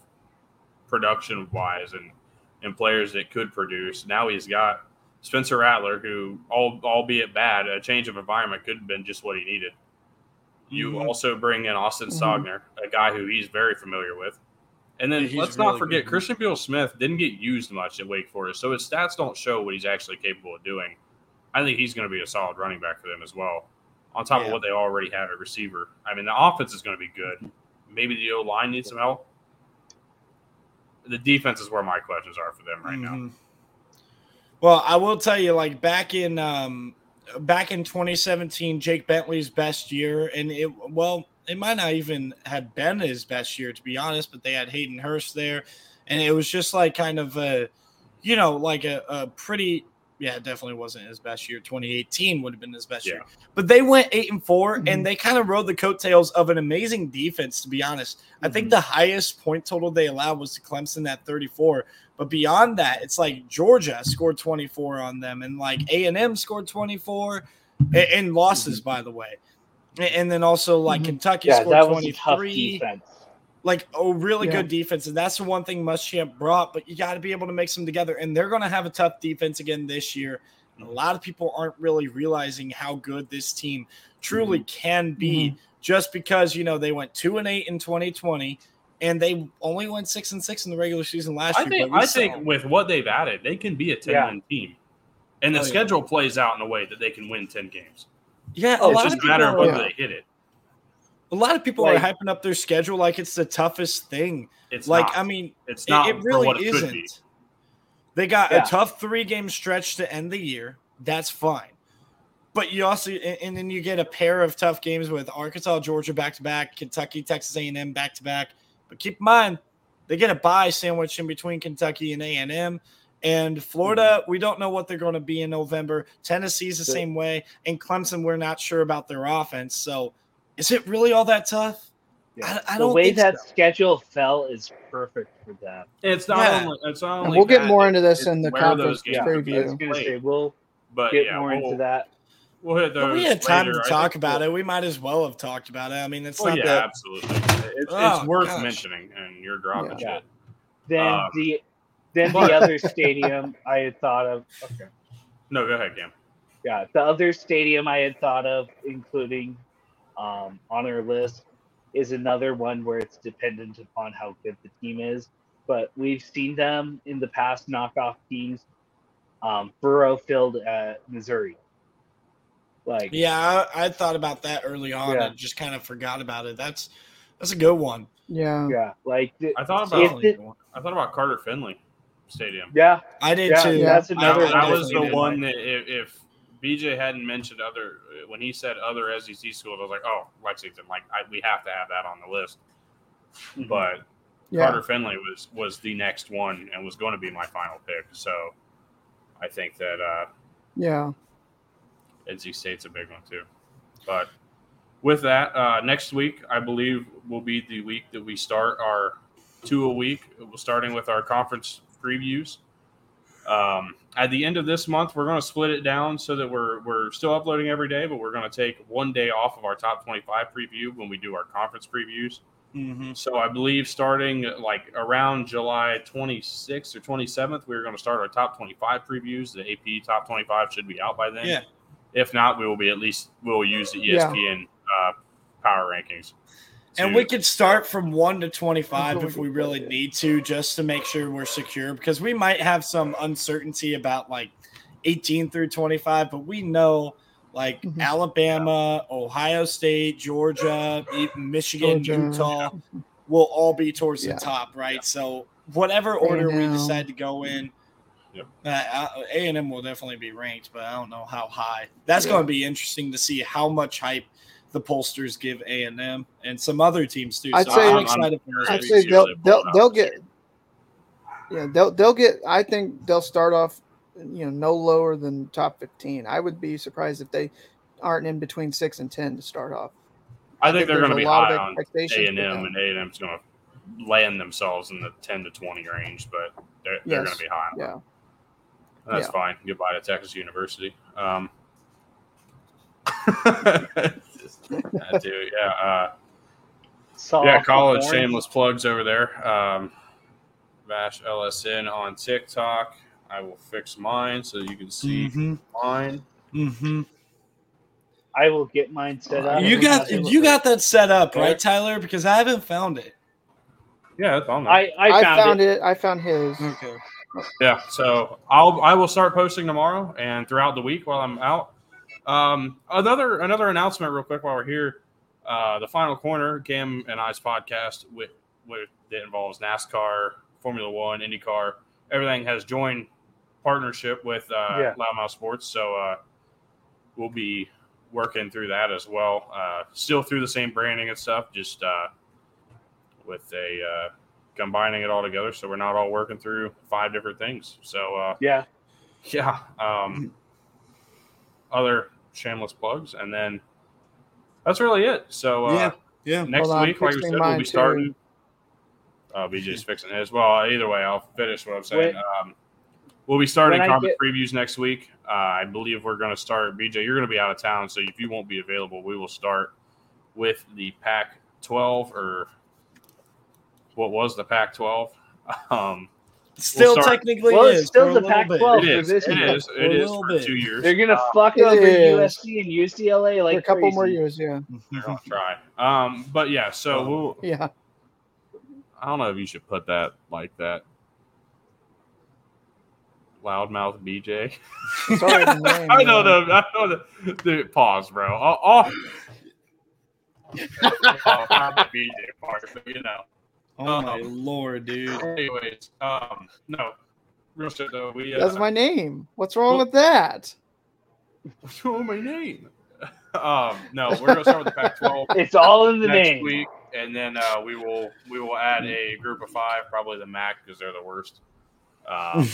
production wise and and players that could produce. Now he's got Spencer Rattler, who, all, albeit bad, a change of environment could have been just what he needed. You Mhm. also bring in Austin Mhm. Stogner, a guy who he's very familiar with. And then Yeah, let's really not forget good. Christian Beal Smith didn't get used much at Wake Forest, so his stats don't show what he's actually capable of doing. I think he's going to be a solid running back for them as well. On top Yeah. of what they already have at receiver, I mean the offense is going to be good. Maybe the O line needs some help. The defense is where my questions are for them right now. Mhm. Well, I will tell you, like back in um, back in 2017, Jake Bentley's best year, and it well, it might not even have been his best year to be honest, but they had Hayden Hurst there, and it was just like kind of a, you know, like a, a pretty. Yeah, it definitely wasn't his best year. 2018 would have been his best Yeah. year. But they went eight and 4 Mhm. and they kind of rode the coattails of an amazing defense, to be honest. I think the highest point total they allowed was to Clemson at 34. But beyond that, it's like Georgia scored 24 on them, and like A and M scored 24, a- and, losses, by the way. And then also like Mhm. Kentucky yeah, scored that was a tough 23 defense. Like a really Yeah. good defense, and that's the one thing Muschamp brought. But you got to be able to mix them together, and they're going to have a tough defense again this year. And a lot of people aren't really realizing how good this team truly mm-hmm. can be, mm-hmm. just because you know they went two and eight in 2020, and they only went six and six in the regular season last I year. think I think them. with what they've added, they can be a ten Yeah. win team, and the Oh, yeah. schedule plays out in a way that they can win ten games. yeah, a Oh, It's lot just of a matter of whether Yeah. they hit it. A lot of people Like- are hyping up their schedule like it's the toughest thing. It's like not. I mean, it's it, not it for really what it isn't. They got Yeah. a tough three game stretch to end the year. That's fine. But you also and, and then you get a pair of tough games with Arkansas, Georgia back to back, Kentucky, Texas A&M back to back. But keep in mind, they get a bye sandwich in between Kentucky and A&M. And Florida, mm-hmm. we don't know what they're going to be in November. Tennessee's The- same way. And Clemson, we're not sure about their offense. So is it really all that tough? I, I the don't way think that so. schedule fell is perfect for them. It's not Yeah. only. It's not And we'll get more into this in the where conference those games Yeah, I was gonna say we'll But get yeah, more we'll, into that. We'll hit those. But we had time later. to I talk think about we'll- it. We might as well have talked about it. I mean, it's Well, not yeah, that absolutely. It's, Oh, it's worth gosh. mentioning, and you're dropping Yeah. shit. Then Um, the then but- the other stadium I had thought of. Okay. No, go ahead, Cam. Yeah, the other stadium I had thought of, including um, on our list, is another one where it's dependent upon how good the team is. But we've seen them in the past knock off teams. Um, Faurot Field at Missouri. Like, Yeah, I, I thought about that early on Yeah. and just kind of forgot about it. That's that's a good one. Yeah. yeah, like, the- I thought about. it- I thought about Carter Finley Stadium. yeah, I did Yeah, too. yeah, that's another that, I that was the one that if, if BJ hadn't mentioned other when he said other SEC schools, I was like, oh, Lexington, like I, we have to have that on the list. Mhm. But Yeah. Carter Finley was was the next one and was going to be my final pick. So I think that uh, Yeah. NC State's a big one too. But with that, uh, next week I believe will be the week that we start our two a week. We're starting with our conference previews. Um, at the end of this month, we're going to split it down so that we're we're still uploading every day, but we're going to take one day off of our top twenty-five preview when we do our conference previews. Mhm. So I believe starting like around July 26th or 27th, we're going to start our top 25 previews. The AP top 25 should be out by then. Yeah. If not, we will be at least we'll use the E Yeah. ESPN uh, power rankings. And we could start from one to twenty-five if we really need to, just to make sure we're secure, because we might have some uncertainty about like eighteen through twenty-five, but we know like Mhm. Alabama, Ohio State, Georgia, even Michigan, Georgia. Utah will all be towards Yeah. the top, right? So whatever order we decide to go in, Yep. uh, A and M will definitely be ranked, but I don't know how high. That's Yeah. going to be interesting to see how much hype the pollsters give A and M and some other teams too. I'd so say- I'm I'm- excited for I'd say they'll UCLA they'll they'll get yeah they'll they'll get I think they'll start off you know no lower than top 15. I would be surprised if they aren't in between 6 and 10 to start off. I think they're there's going to a be lot high of on A and M, and A and M's going to land themselves in the 10 to 20 range, but they're, they're going to be high. Yeah. That's Yeah. fine. Goodbye to Texas University. Um, that too, yeah. Uh, saw yeah, the college horns. shameless plugs over there. Um, Vash LSN on TikTok. I will fix mine so you can see Mhm. mine. Mhm. I will get mine set up. You got you got that set up right, Tyler? Because I haven't found it. Yeah, it's on there. I, I I found, found, it. it. I found his. Okay. yeah, so I'll I will start posting tomorrow and throughout the week while I'm out. Um, another another announcement, real quick, while we're here. Uh, the final corner, Cam and I's podcast with, with that involves NASCAR, Formula One, IndyCar, everything has joined partnership with uh, Yeah. Loudmouth Sports. So uh, we'll be working through that as well. Uh, still through the same branding and stuff, just uh, with a uh, combining it all together. So we're not all working through five different things. So uh, Yeah. yeah. Um, other shameless plugs, and then that's really it. So uh, Yeah. Yeah. next Hold on, week, like we said, we'll mine be too. starting. Uh, BJ's fixing his. Well, either way, I'll finish what I'm saying. Wait. Um, we'll be starting When I get- previews next week. Uh, I believe we're going to start. BJ, you're going to be out of town, so if you won't be available, we will start with the Pac 12 or what was the Pac 12. Um, Still start- technically Well, is it's still the. Pac-12. it is. this It year. is. For It a is little for bit. two years. They're gonna Uh, fuck it over is. USC and UCLA like For a couple more years, yeah. They're gonna try. Um, but yeah, so we'll Yeah. I don't know if you should put that like that. Loudmouth BJ. Sorry, name, I know man. the I know the dude, pause, bro. Oh, oh. oh I'm the BJ part, but you know. Oh my Um, lord, dude. Anyways, um, no, real shit though. We uh, That's my name. What's wrong with that? what's wrong with my name? um, no, we're gonna start with the Pac-12 It's all in the next name. week, and then uh, we will we will add a group of five, probably the MAC because they're the worst. Um,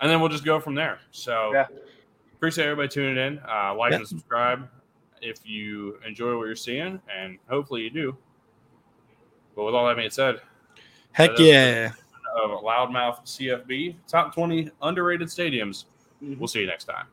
and then we'll just go from there. So Yeah. appreciate everybody tuning in. Uh, like Yeah. and subscribe if you enjoy what you're seeing, and hopefully you do. But with all that being said, Heck yeah. of Loudmouth CFB top 20 underrated stadiums. Mhm. We'll see you next time.